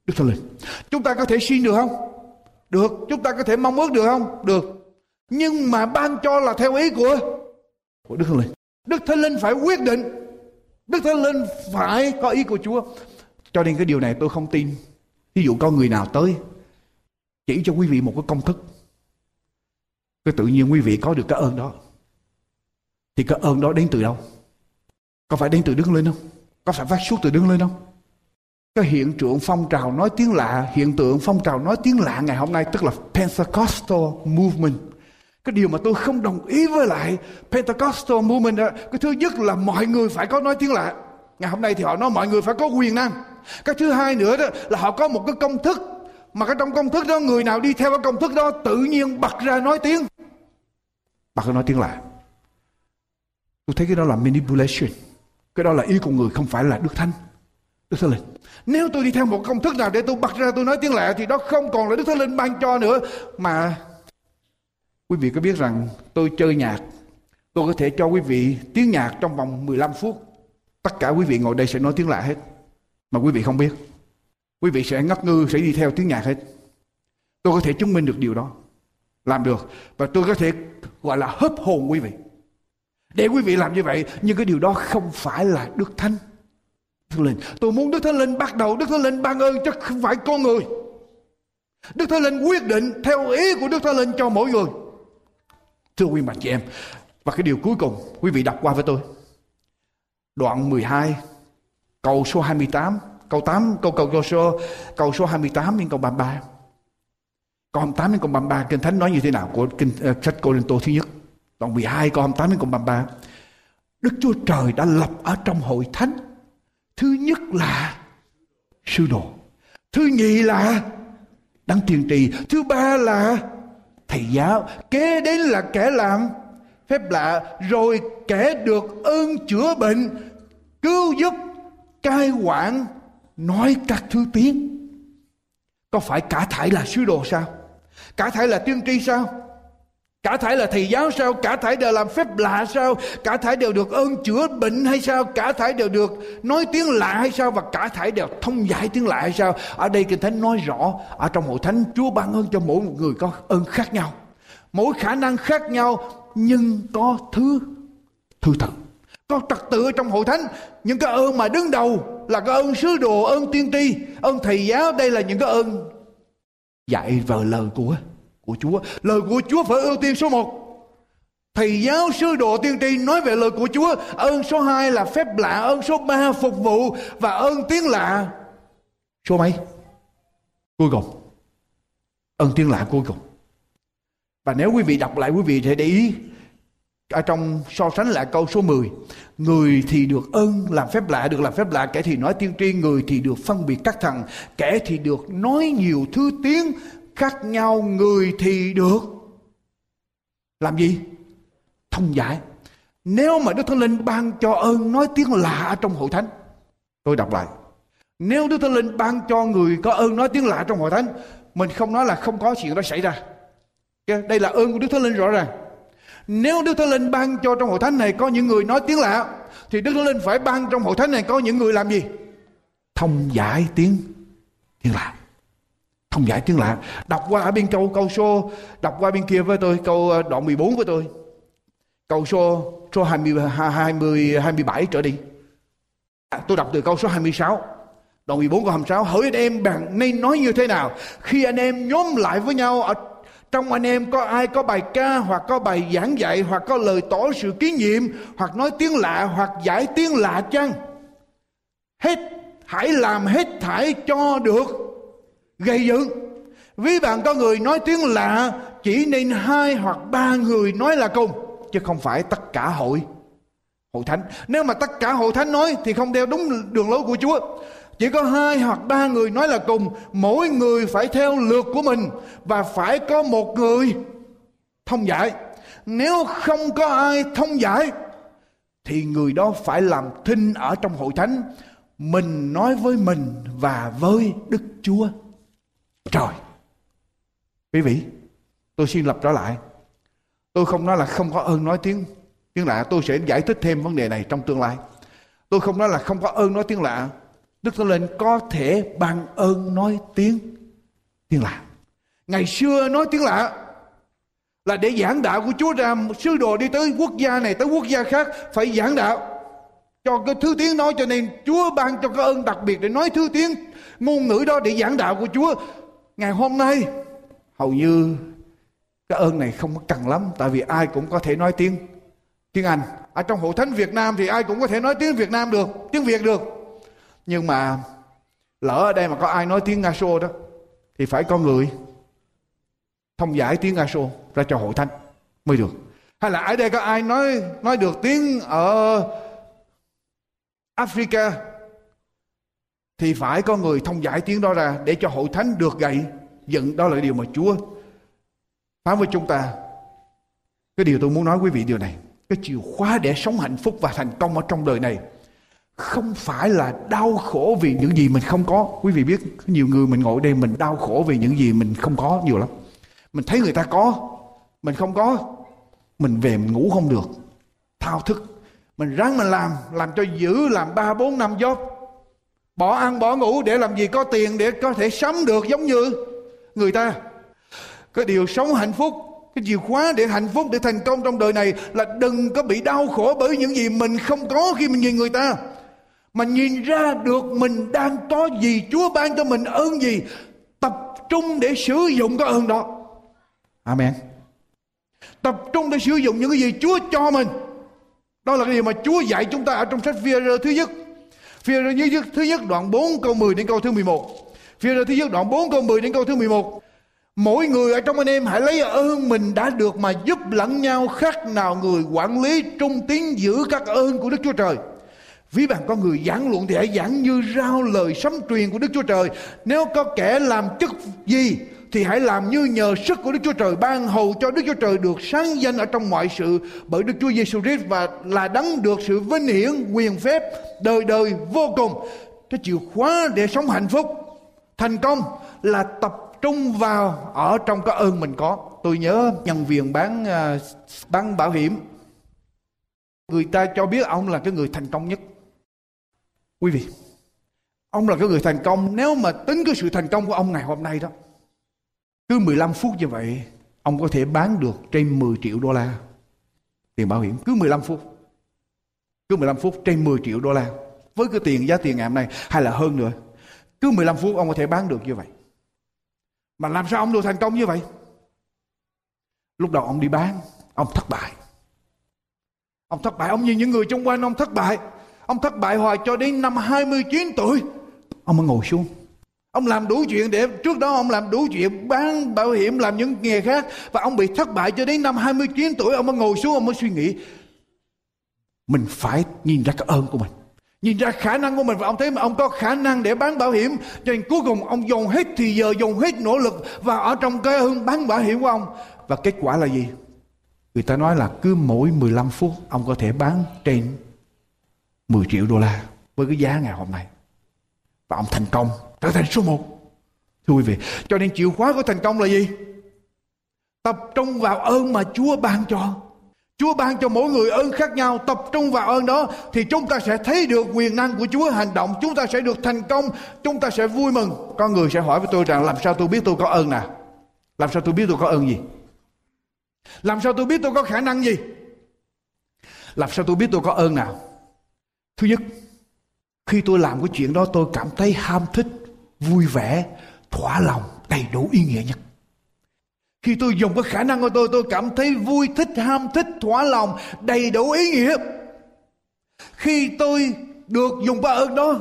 Đức Thánh Linh. Chúng ta có thể xin được không? Được. Chúng ta có thể mong ước được không? Được. Nhưng mà ban cho là theo ý của của Đức Thánh Linh. Đức Thánh Linh phải quyết định. Đức Thánh Linh phải có ý của Chúa. Cho nên cái điều này tôi không tin. Ví dụ có người nào tới chỉ cho quý vị một cái công thức. Cái tự nhiên quý vị có được cái ơn đó. Thì cái ơn đó đến từ đâu? Có phải đến từ đứng lên không? Có phải phát xuất từ đứng lên không? Cái hiện tượng phong trào nói tiếng lạ, hiện tượng phong trào nói tiếng lạ ngày hôm nay tức là Pentecostal movement cái điều mà tôi không đồng ý với lại Pentecostal movement đó, cái thứ nhất là mọi người phải có nói tiếng lạ. Ngày hôm nay thì họ nói mọi người phải có quyền năng. Cái thứ hai nữa đó là họ có một cái công thức mà cái trong công thức đó người nào đi theo cái công thức đó tự nhiên bật ra nói tiếng. Bật ra nói tiếng lạ. Tôi thấy cái đó là manipulation. Cái đó là ý của người không phải là Đức Thánh. Đức Thánh Linh. Nếu tôi đi theo một công thức nào để tôi bật ra tôi nói tiếng lạ thì đó không còn là Đức Thánh Linh ban cho nữa mà Quý vị có biết rằng tôi chơi nhạc, tôi có thể cho quý vị tiếng nhạc trong vòng 15 phút. Tất cả quý vị ngồi đây sẽ nói tiếng lạ hết. Mà quý vị không biết. Quý vị sẽ ngất ngư, sẽ đi theo tiếng nhạc hết. Tôi có thể chứng minh được điều đó. Làm được. Và tôi có thể gọi là hấp hồn quý vị. Để quý vị làm như vậy, nhưng cái điều đó không phải là Đức Thánh. Thánh Linh. Tôi muốn Đức Thánh Linh bắt đầu, Đức Thánh Linh ban ơn chứ không phải con người. Đức Thánh Linh quyết định theo ý của Đức Thánh Linh cho mỗi người. Thưa quý mạnh chị em, và cái điều cuối cùng, quý vị đọc qua với tôi. Đoạn 12, câu số 28, câu 8, câu câu câu số câu số 28 đến câu 33. Câu 28 đến câu 33 Kinh Thánh nói như thế nào của kinh uh, sách Cô Linh Tô thứ nhất. Đoạn 12 câu 28 đến câu 33. Đức Chúa Trời đã lập ở trong hội thánh. Thứ nhất là sư đồ. Thứ nhì là đấng tiên tri, Thứ ba là thầy giáo. Kế đến là kẻ làm phép lạ. Rồi kẻ được ơn chữa bệnh. Cứu giúp cai quản nói các thứ tiếng. Có phải cả thảy là sứ đồ sao? Cả thảy là tiên tri sao? Cả thảy là thầy giáo sao? Cả thảy đều làm phép lạ sao? Cả thảy đều được ơn chữa bệnh hay sao? Cả thảy đều được nói tiếng lạ hay sao? Và cả thảy đều thông giải tiếng lạ hay sao? Ở đây Kinh Thánh nói rõ, ở trong hội thánh Chúa ban ơn cho mỗi một người có ơn khác nhau. Mỗi khả năng khác nhau nhưng có thứ thứ thật. Có trật tự ở trong hội thánh. Những cái ơn mà đứng đầu là cái ơn sứ đồ, ơn tiên tri, ơn thầy giáo. Đây là những cái ơn dạy vào lời của của Chúa. Lời của Chúa phải ưu tiên số một. Thầy giáo sứ đồ tiên tri nói về lời của Chúa. Ơn số hai là phép lạ. Ơn số ba phục vụ. Và ơn tiếng lạ. Số mấy? Cuối cùng. Ơn tiếng lạ cuối cùng. Và nếu quý vị đọc lại quý vị sẽ để ý ở trong so sánh lại câu số 10 người thì được ơn làm phép lạ, được làm phép lạ, kẻ thì nói tiên tri, người thì được phân biệt các thần, kẻ thì được nói nhiều thứ tiếng khác nhau, người thì được làm gì? Thông giải. Nếu mà đức thánh linh ban cho ơn nói tiếng lạ ở trong hội thánh, tôi đọc lại. Nếu đức thánh linh ban cho người có ơn nói tiếng lạ trong hội thánh, mình không nói là không có chuyện đó xảy ra. Đây là ơn của đức thánh linh rõ ràng nếu Đức Thánh Linh ban cho trong hội thánh này có những người nói tiếng lạ thì Đức Thánh Linh phải ban trong hội thánh này có những người làm gì? Thông giải tiếng tiếng lạ. Thông giải tiếng lạ. Đọc qua ở bên câu câu số đọc qua bên kia với tôi câu ờ, đoạn 14 với tôi. Câu số số 20 20 27 trở đi. À, tôi đọc từ câu số 26. Đoạn 14 câu 26 hỏi anh em bạn nên nói như thế nào khi anh em nhóm lại với nhau ở trong anh em có ai có bài ca, hoặc có bài giảng dạy, hoặc có lời tỏ sự ký nhiệm, hoặc nói tiếng lạ, hoặc giải tiếng lạ chăng? Hết, hãy làm hết thải cho được gây dựng. Ví bạn có người nói tiếng lạ, chỉ nên hai hoặc ba người nói là cùng, chứ không phải tất cả hội hội thánh. Nếu mà tất cả hội thánh nói, thì không theo đúng đường lối của Chúa. Chỉ có hai hoặc ba người nói là cùng, mỗi người phải theo lượt của mình và phải có một người thông giải. Nếu không có ai thông giải thì người đó phải làm thinh ở trong hội thánh. Mình nói với mình và với Đức Chúa. Trời! Quý vị, tôi xin lập trở lại. Tôi không nói là không có ơn nói tiếng tiếng lạ. Tôi sẽ giải thích thêm vấn đề này trong tương lai. Tôi không nói là không có ơn nói tiếng lạ. Đức Thánh Linh có thể ban ơn nói tiếng tiếng lạ. Ngày xưa nói tiếng lạ là để giảng đạo của Chúa ra sứ đồ đi tới quốc gia này tới quốc gia khác phải giảng đạo cho cái thứ tiếng nói cho nên Chúa ban cho cái ơn đặc biệt để nói thứ tiếng ngôn ngữ đó để giảng đạo của Chúa. Ngày hôm nay hầu như cái ơn này không có cần lắm tại vì ai cũng có thể nói tiếng tiếng Anh. Ở trong hội thánh Việt Nam thì ai cũng có thể nói tiếng Việt Nam được, tiếng Việt được nhưng mà lỡ ở đây mà có ai nói tiếng nga xô đó, thì phải có người thông giải tiếng nga xô ra cho hội thánh mới được. Hay là ở đây có ai nói nói được tiếng ở Africa, thì phải có người thông giải tiếng đó ra để cho hội thánh được gậy dựng. Đó là điều mà Chúa phán với chúng ta. Cái điều tôi muốn nói quý vị điều này, cái chìa khóa để sống hạnh phúc và thành công ở trong đời này không phải là đau khổ vì những gì mình không có. Quý vị biết nhiều người mình ngồi đây mình đau khổ vì những gì mình không có nhiều lắm. Mình thấy người ta có, mình không có, mình về mình ngủ không được. Thao thức. Mình ráng mình làm làm cho giữ làm ba, bốn năm job. Bỏ ăn, bỏ ngủ để làm gì có tiền để có thể sống được giống như người ta. Cái điều sống hạnh phúc cái chìa khóa để hạnh phúc, để thành công trong đời này là đừng có bị đau khổ bởi những gì mình không có khi mình nhìn người ta mà nhìn ra được mình đang có gì, Chúa ban cho mình ơn gì, tập trung để sử dụng cái ơn đó. Amen. Tập trung để sử dụng những cái gì Chúa cho mình. Đó là cái điều mà Chúa dạy chúng ta ở trong sách phi thứ nhất. Phi nhất, thứ nhất đoạn 4 câu 10 đến câu thứ 11 phi rơ thứ nhất đoạn 4 câu 10 đến câu thứ 11 Mỗi người ở trong anh em hãy lấy ơn mình đã được mà giúp lẫn nhau khác nào người quản lý trung tín giữ các ơn của Đức Chúa Trời. Ví bạn con người giảng luận thì hãy giảng như rao lời sấm truyền của Đức Chúa Trời. Nếu có kẻ làm chức gì thì hãy làm như nhờ sức của Đức Chúa Trời ban hầu cho Đức Chúa Trời được sáng danh ở trong mọi sự bởi Đức Chúa Giêsu Christ và là đấng được sự vinh hiển quyền phép đời đời vô cùng. Cái chìa khóa để sống hạnh phúc, thành công là tập trung vào ở trong cái ơn mình có. Tôi nhớ nhân viên bán à, bán bảo hiểm người ta cho biết ông là cái người thành công nhất quý vị, ông là cái người thành công. Nếu mà tính cái sự thành công của ông ngày hôm nay đó, cứ 15 phút như vậy, ông có thể bán được trên 10 triệu đô la tiền bảo hiểm. Cứ 15 phút. Cứ 15 phút trên 10 triệu đô la. Với cái tiền, giá tiền ngày hôm nay, hay là hơn nữa, cứ 15 phút ông có thể bán được như vậy. Mà làm sao ông được thành công như vậy? Lúc đầu ông đi bán, ông thất bại. Ông thất bại, ông nhìn những người xung quanh ông thất bại ông thất bại hoài cho đến năm 29 tuổi. Ông mới ngồi xuống. Ông làm đủ chuyện để, trước đó ông làm đủ chuyện bán bảo hiểm, làm những nghề khác, và ông bị thất bại cho đến năm 29 tuổi. Ông mới ngồi xuống, ông mới suy nghĩ, mình phải nhìn ra cái ơn của mình, nhìn ra khả năng của mình. Và ông thấy mà ông có khả năng để bán bảo hiểm, cho nên cuối cùng ông dồn hết thì giờ, dồn hết nỗ lực, và ở trong cái ơn bán bảo hiểm của ông. Và kết quả là gì? Người ta nói là cứ mỗi 15 phút ông có thể bán trên 10 triệu đô la với cái giá ngày hôm nay. Và ông thành công trở thành số một. Thưa quý vị, cho nên chìa khóa của thành công là gì? Tập trung vào ơn mà chúa ban cho. Chúa ban cho mỗi người ơn khác nhau. Tập trung vào ơn đó Thì chúng ta sẽ thấy được quyền năng của Chúa hành động. Chúng ta sẽ được thành công. Chúng ta sẽ vui mừng. Con người sẽ hỏi với tôi rằng, Làm sao tôi biết tôi có ơn nào Làm sao tôi biết tôi có ơn gì? Làm sao tôi biết tôi có khả năng gì? Làm sao tôi biết tôi có ơn nào? Thứ nhất, Khi tôi làm cái chuyện đó, tôi cảm thấy ham thích, Vui vẻ, Thỏa lòng, đầy đủ ý nghĩa nhất. Khi tôi dùng cái khả năng của tôi tôi cảm thấy vui thích, ham thích, thỏa lòng, đầy đủ ý nghĩa. Khi tôi được dùng ba ơn đó,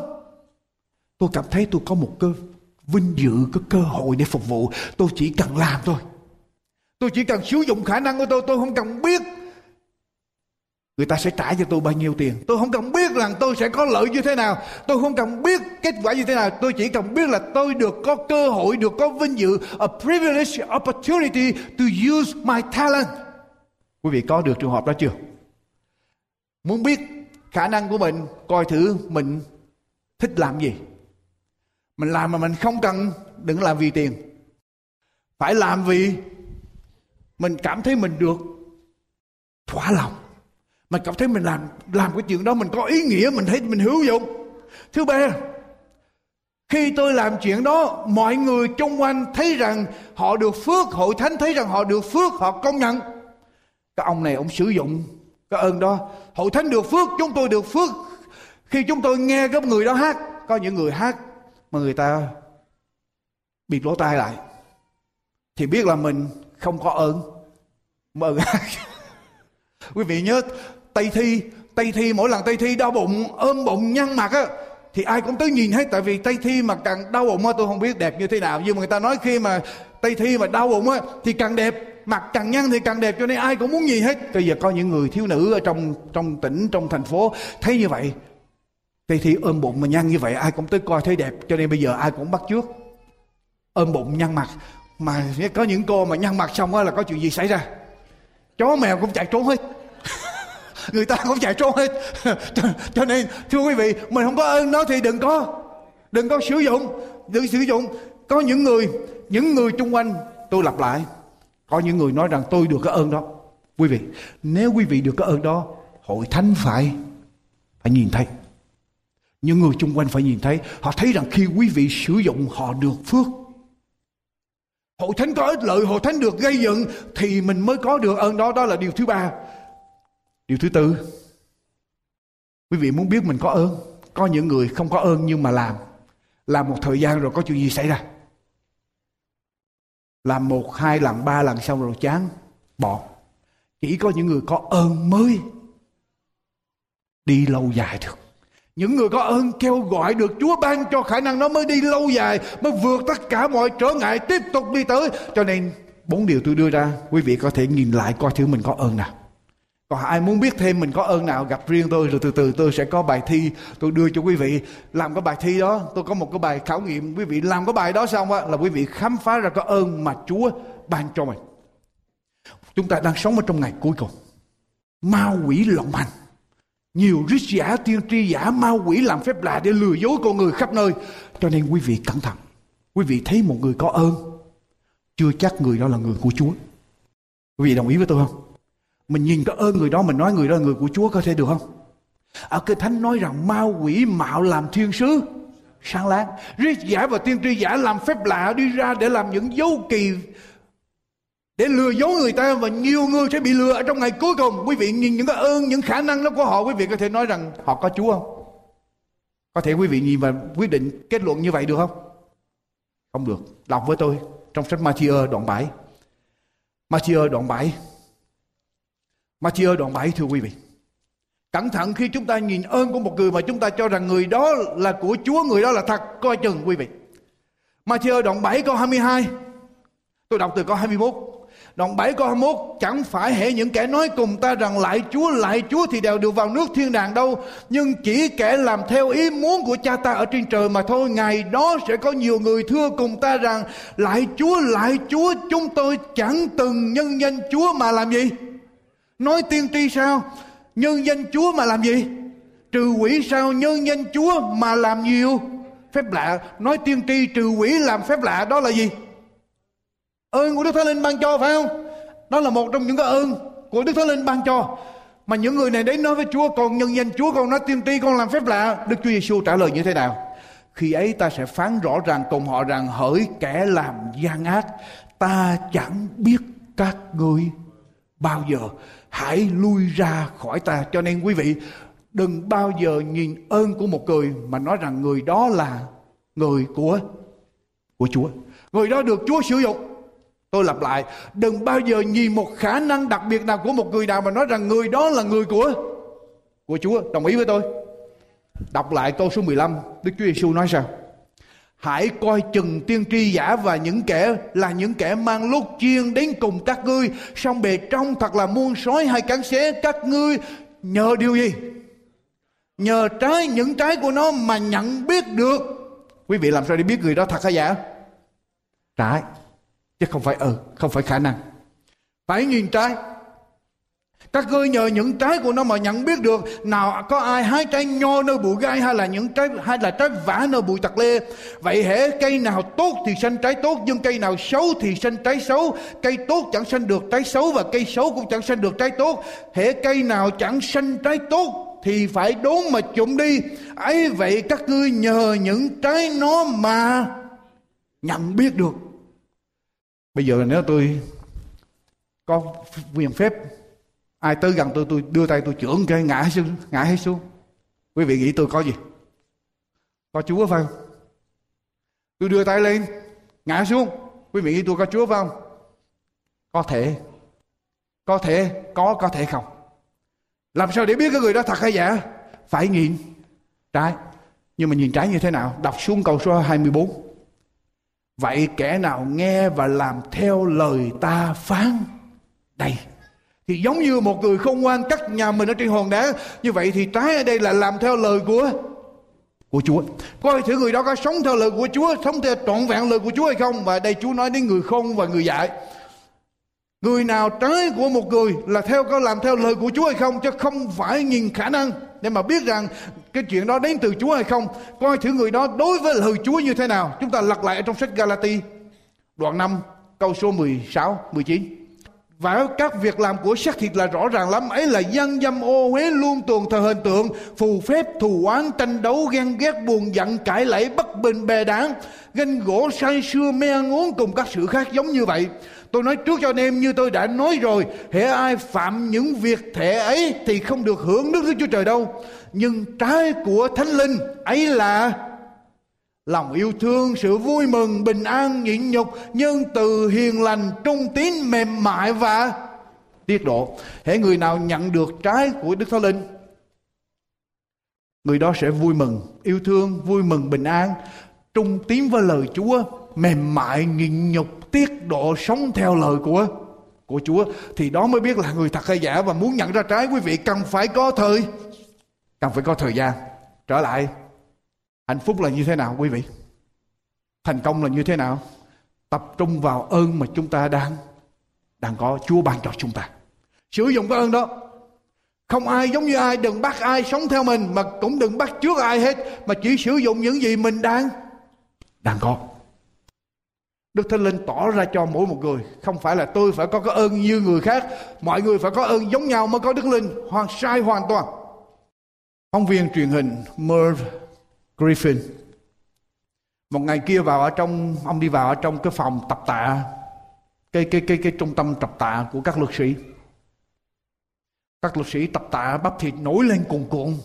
tôi cảm thấy tôi có một cơ vinh dự có cơ hội để phục vụ. Tôi chỉ cần làm thôi. Tôi chỉ cần sử dụng khả năng của tôi tôi không cần biết người ta sẽ trả cho tôi bao nhiêu tiền? Tôi không cần biết rằng tôi sẽ có lợi như thế nào. Tôi không cần biết kết quả như thế nào. Tôi chỉ cần biết là tôi được có cơ hội, được có vinh dự, a privilege, opportunity to use my talent. Quý vị có được trường hợp đó chưa? Muốn biết khả năng của mình, coi thử mình thích làm gì. Mình làm mà mình không cần, đừng làm vì tiền. Phải làm vì mình cảm thấy mình được thỏa lòng mà cảm thấy mình làm làm cái chuyện đó, mình có ý nghĩa, mình thấy mình hữu dụng. Thứ ba, khi tôi làm chuyện đó, mọi người chung quanh thấy rằng họ được phước, hội thánh thấy rằng họ được phước, họ công nhận. Cái ông này ông sử dụng cái ơn đó. Hội thánh được phước, chúng tôi được phước. Khi chúng tôi nghe cái người đó hát, có những người hát mà người ta bịt lỗ tai lại, thì biết là mình không có ơn. Mà quý vị nhớ tây thi. Tây thi, mỗi lần tây thi đau bụng, ôm bụng, nhăn mặt á, thì ai cũng tới nhìn hết. Tại vì tây thi mà càng đau bụng á, tôi không biết đẹp như thế nào. Nhưng mà người ta nói khi mà tây thi mà đau bụng á, thì càng đẹp, mặt càng nhăn thì càng đẹp, cho nên ai cũng muốn nhìn hết. Bây giờ có những người thiếu nữ ở trong trong tỉnh, trong thành phố thấy như vậy, tây thi ôm bụng mà nhăn như vậy, ai cũng tới coi thấy đẹp. Cho nên bây giờ ai cũng bắt trước ôm bụng, nhăn mặt. Mà có những cô mà nhăn mặt xong á là có chuyện gì xảy ra? Chó mèo cũng chạy trốn hết người ta cũng chạy trốn hết. Cho, cho nên thưa quý vị mình không có ơn nó thì đừng có. Đừng có sử dụng. Đừng sử dụng. Có những người những người chung quanh tôi lặp lại. Có những người nói rằng tôi được cái ơn đó. Quý vị nếu quý vị được cái ơn đó hội thánh phải phải nhìn thấy. Những người chung quanh phải nhìn thấy. Họ thấy rằng khi quý vị sử dụng họ được phước. Hội thánh có ích lợi hội thánh được gây dựng thì mình mới có được ơn đó. Đó là điều thứ ba điều thứ tư. Quý vị muốn biết mình có ơn. Có những người không có ơn nhưng mà làm. Làm một thời gian rồi có chuyện gì xảy ra? Làm một, hai lần ba lần xong rồi chán, bỏ. Chỉ có những người có ơn mới đi lâu dài được. Những người có ơn kêu gọi được Chúa ban cho khả năng nó mới đi lâu dài, mới vượt tất cả mọi trở ngại tiếp tục đi tới. Cho nên bốn điều tôi đưa ra, quý vị có thể nhìn lại coi thử mình có ơn nào còn ai muốn biết thêm mình có ơn nào, gặp riêng tôi rồi từ từ tôi sẽ có bài thi tôi đưa cho quý vị. Làm cái bài thi đó, tôi có một cái bài khảo nghiệm. Quý vị làm cái bài đó xong á, là quý vị khám phá ra cái ơn mà Chúa ban cho mình. Chúng ta đang sống ở trong ngày cuối cùng. Ma quỷ lộng hành. Nhiều rít giả, tiên tri giả ma quỷ làm phép lạ để lừa dối con người khắp nơi. Cho nên quý vị cẩn thận. Quý vị thấy một người có ơn, chưa chắc người đó là người của Chúa. Quý vị đồng ý với tôi không? Mình nhìn cái ơn người đó mình nói người đó là người của Chúa có thể được không? Ở Kinh Thánh nói rằng ma quỷ mạo làm thiên sứ sáng láng. Riết giả và tiên tri giả làm phép lạ đi ra để làm những dấu kỳ để lừa dối người ta và nhiều người sẽ bị lừa ở trong ngày cuối cùng. Quý vị nhìn những cái ơn, những khả năng đó của họ quý vị có thể nói rằng họ có Chúa không? Có thể quý vị nhìn và quyết định kết luận như vậy được không? Không được. Đọc với tôi trong sách Matthew đoạn 7. Matthew đoạn 7 Matthew đoạn 7 thưa quý vị. Cẩn thận khi chúng ta nhìn ơn của một người mà chúng ta cho rằng người đó là của Chúa, người đó là thật, coi chừng quý vị. Matthew đoạn 7 câu 22. Tôi đọc từ câu 21. Đoạn 7 câu 21 chẳng phải hệ những kẻ nói cùng ta rằng lại Chúa lại Chúa thì đều được vào nước thiên đàng đâu nhưng chỉ kẻ làm theo ý muốn của cha ta ở trên trời mà thôi ngày đó sẽ có nhiều người thưa cùng ta rằng lại Chúa lại Chúa chúng tôi chẳng từng nhân danh Chúa mà làm gì Nói tiên tri sao? Nhân danh Chúa mà làm gì? Trừ quỷ sao? Nhân danh Chúa mà làm nhiều phép lạ. Nói tiên tri trừ quỷ làm phép lạ, đó là gì? Ơn của Đức Thánh Linh ban cho phải không? Đó là một trong những cái ơn của Đức Thánh Linh ban cho. Mà những người này đến nói với Chúa còn nhân danh Chúa còn nói tiên tri, con làm phép lạ. Đức Chúa Giêsu trả lời như thế nào? Khi ấy ta sẽ phán rõ ràng cùng họ rằng, hỡi kẻ làm gian ác, ta chẳng biết các ngươi bao giờ hãy lui ra khỏi ta. Cho nên quý vị, đừng bao giờ nhìn ơn của một người mà nói rằng người đó là người của của Chúa. Người đó được Chúa sử dụng. Tôi lặp lại, đừng bao giờ nhìn một khả năng đặc biệt nào của một người nào mà nói rằng người đó là người của của Chúa. Đồng ý với tôi? Đọc lại câu số 15 Đức Chúa Giêsu nói sao? Hãy coi chừng tiên tri giả và những kẻ là những kẻ mang lốt chiên đến cùng các ngươi. Song bề trong thật là muôn sói hay cắn xé các ngươi nhờ điều gì? Nhờ trái những trái của nó mà nhận biết được. Quý vị làm sao để biết người đó thật hay giả? Trái. Chứ không phải ừ, không phải khả năng. Phải nhìn trái. Các ngươi nhờ những trái của nó mà nhận biết được nào có ai hái trái nho nơi bụi gai hay là những trái, hay là trái vả nơi bụi tặc lê. Vậy hễ cây nào tốt thì sanh trái tốt, nhưng cây nào xấu thì sanh trái xấu. Cây tốt chẳng sanh được trái xấu và cây xấu cũng chẳng sanh được trái tốt. Hễ cây nào chẳng sanh trái tốt thì phải đốn mà chụm đi. ấy vậy các ngươi nhờ những trái nó mà nhận biết được. Bây giờ nếu tôi có quyền phép ai tới gần tôi tôi đưa tay tôi trưởng cái, ngã xuống, ngã hết xuống. Quý vị nghĩ tôi có gì? Có chúa phải không? Tôi đưa tay lên, ngã xuống. Quý vị nghĩ tôi có chúa phải không? Có thể. Có thể, có có thể không? Làm sao để biết cái người đó thật hay giả? Phải nhìn trái. Nhưng mà nhìn trái như thế nào? Đọc xuống câu số 24 Vậy kẻ nào nghe và làm theo lời ta phán, Đây thì giống như một người không ngoan cắt nhà mình ở trên hòn đá. Như vậy thì trái ở đây là làm theo lời của của Chúa. Coi thử người đó có sống theo lời của Chúa, sống theo trọn vẹn lời của Chúa hay không. Và đây Chúa nói đến người không và người dạy người nào trái của một người là theo, có làm theo lời của Chúa hay không, chứ không phải nhìn khả năng. Để mà biết rằng cái chuyện đó đến từ Chúa hay không, coi thử người đó đối với lời Chúa như thế nào. Chúng ta lật lại ở trong sách Galati đoạn 5 câu số 16 19 và các việc làm của xác thịt là rõ ràng lắm. Ấy là dân dâm ô huế luôn tuồng thờ hình tượng, phù phép thù oán, tranh đấu, ghen ghét, buồn giận, cãi lẫy, bất bình, bè đảng, ganh gỗ, say sưa me uống cùng các sự khác giống như vậy. Tôi nói trước cho anh em, như tôi đã nói rồi, hễ ai phạm những việc thể ấy thì không được hưởng đức Chúa trời đâu. Nhưng trái của thánh linh ấy là lòng yêu thương, sự vui mừng, bình an, nhịn nhục, nhân từ, hiền lành, trung tín, mềm mại và tiết độ. Hễ người nào nhận được trái của đức thánh linh, người đó sẽ vui mừng, yêu thương, vui mừng, bình an, trung tín với lời chúa, mềm mại, nhịn nhục, tiết độ, sống theo lời của của chúa. Thì đó mới biết là người thật hay giả. Và muốn nhận ra trái, quý vị cần phải có thời, cần phải có thời gian. Trở lại hạnh phúc là như thế nào, quý vị? Thành công là như thế nào? Tập trung vào ơn mà chúng ta đang đang có chúa ban cho chúng ta. Sử dụng cái ơn đó. Không ai giống như ai, đừng bắt ai sống theo mình, mà cũng đừng bắt trước ai hết, mà chỉ sử dụng những gì mình đang đang có. Đức Thánh Linh tỏ ra cho mỗi một người, Không phải là tôi phải có cái ơn như người khác, Mọi người phải có ơn giống nhau mới có Đức Linh. Hoàn, sai hoàn toàn. Phóng viên truyền hình Merv Griffin. Một ngày kia vào ở trong, ông đi vào ở trong cái phòng tập tạ, cái cái cái cái trung tâm tập tạ của các luật sĩ. Các luật sĩ tập tạ bắp thịt nổi lên cuồn cuộn.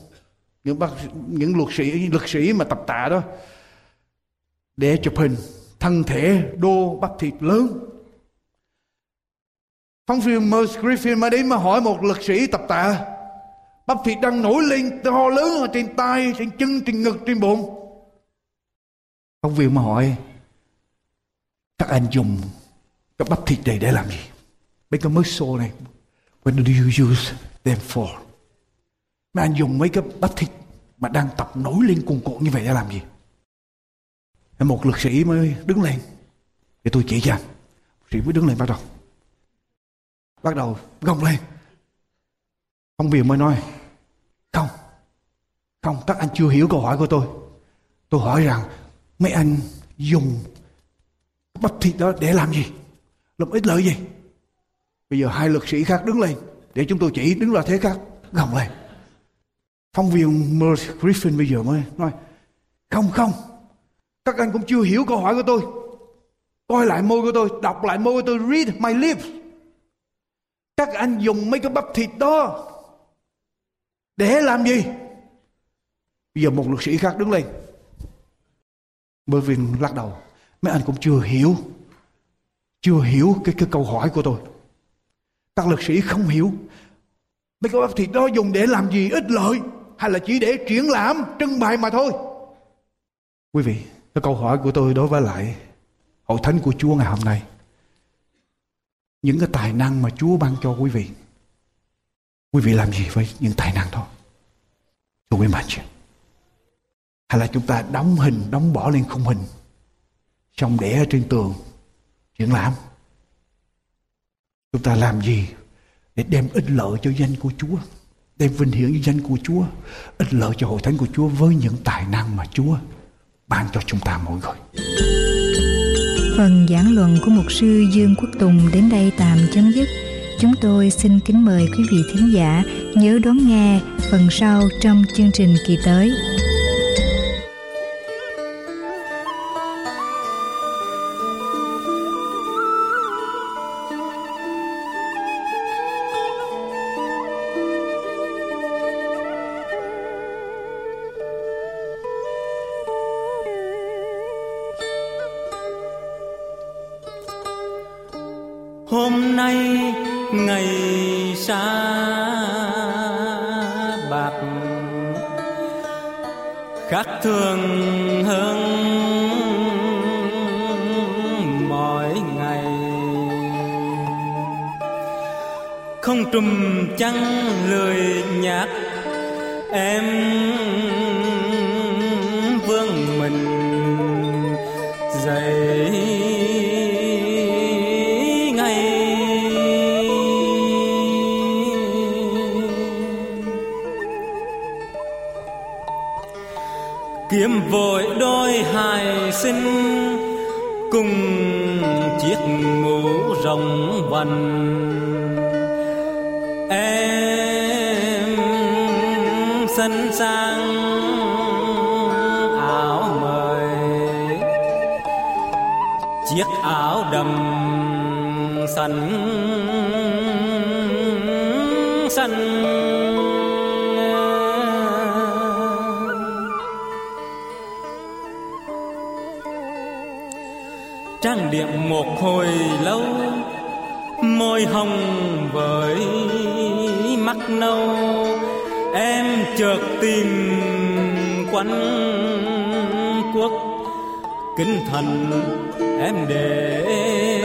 Những bác, những luật sĩ luật sĩ mà tập tạ đó, để chụp hình thân thể đô bắp thịt lớn. Phóng viên Merce Griffin mà đến mà hỏi một luật sĩ tập tạ bắp thịt đang nổi lên, to lớn ở trên tay, trên chân, trên ngực, trên bụng. Ông viên mà hỏi, các anh dùng cái bắp thịt này để làm gì? Mấy cái muscle này, what do you use them for? Mấy anh dùng mấy cái bắp thịt mà đang tập nổi lên cuồn cuộn như vậy để làm gì? Một lực sĩ mới đứng lên để tôi chỉ cho anh. Sĩ mới đứng lên bắt đầu. Bắt đầu gồng lên. Ông viên mới nói, Không Không, các anh chưa hiểu câu hỏi của tôi. Tôi hỏi rằng, Mấy anh dùng bắp thịt đó để làm gì? Làm ích lợi gì? Bây giờ hai luật sĩ khác đứng lên, Để chúng tôi chỉ đứng là thế khác, Gồng lên. Phóng viên Merce Griffin bây giờ mới nói, Không không, Các anh cũng chưa hiểu câu hỏi của tôi. Coi lại môi của tôi, Đọc lại môi của tôi, Read my lips. Các anh dùng mấy cái bắp thịt đó để làm gì? Bây giờ một luật sĩ khác đứng lên. Bởi vì lắc đầu, mấy anh cũng chưa hiểu chưa hiểu cái cái câu hỏi của tôi. Các luật sĩ không hiểu. Mấy cái bắp thịt đó dùng để làm gì ích lợi, hay là chỉ để triển lãm, trưng bày mà thôi. Quý vị, cái câu hỏi của tôi đối với lại hội thánh của chúa ngày hôm nay. Những cái tài năng mà chúa ban cho quý vị Quý vị làm gì với những tài năng đó? Thưa quý mạnh chị. Hay là chúng ta đóng hình, đóng bỏ lên khung hình. Xong để ở trên tường. Triển lãm. Chúng ta làm gì để đem ích lợi cho danh của Chúa. Đem vinh hiển cho danh của Chúa. Ích lợi cho hội thánh của Chúa với những tài năng mà Chúa ban cho chúng ta mỗi người. Phần giảng luận của mục sư Dương Quốc Tùng đến đây tạm chấm dứt. Chúng tôi xin kính mời quý vị thính giả nhớ đón nghe phần sau trong chương trình kỳ tới. hôm nay ngày xa bạc khác thường hơn mọi ngày. Không trùm chăng lười nhạt sinh cùng chiếc mũ rồng vành em xinh sang áo mời, chiếc áo đầm xanh hồi lâu, môi hồng với mắt nâu, em chợt tìm quanh quốc kinh thành em để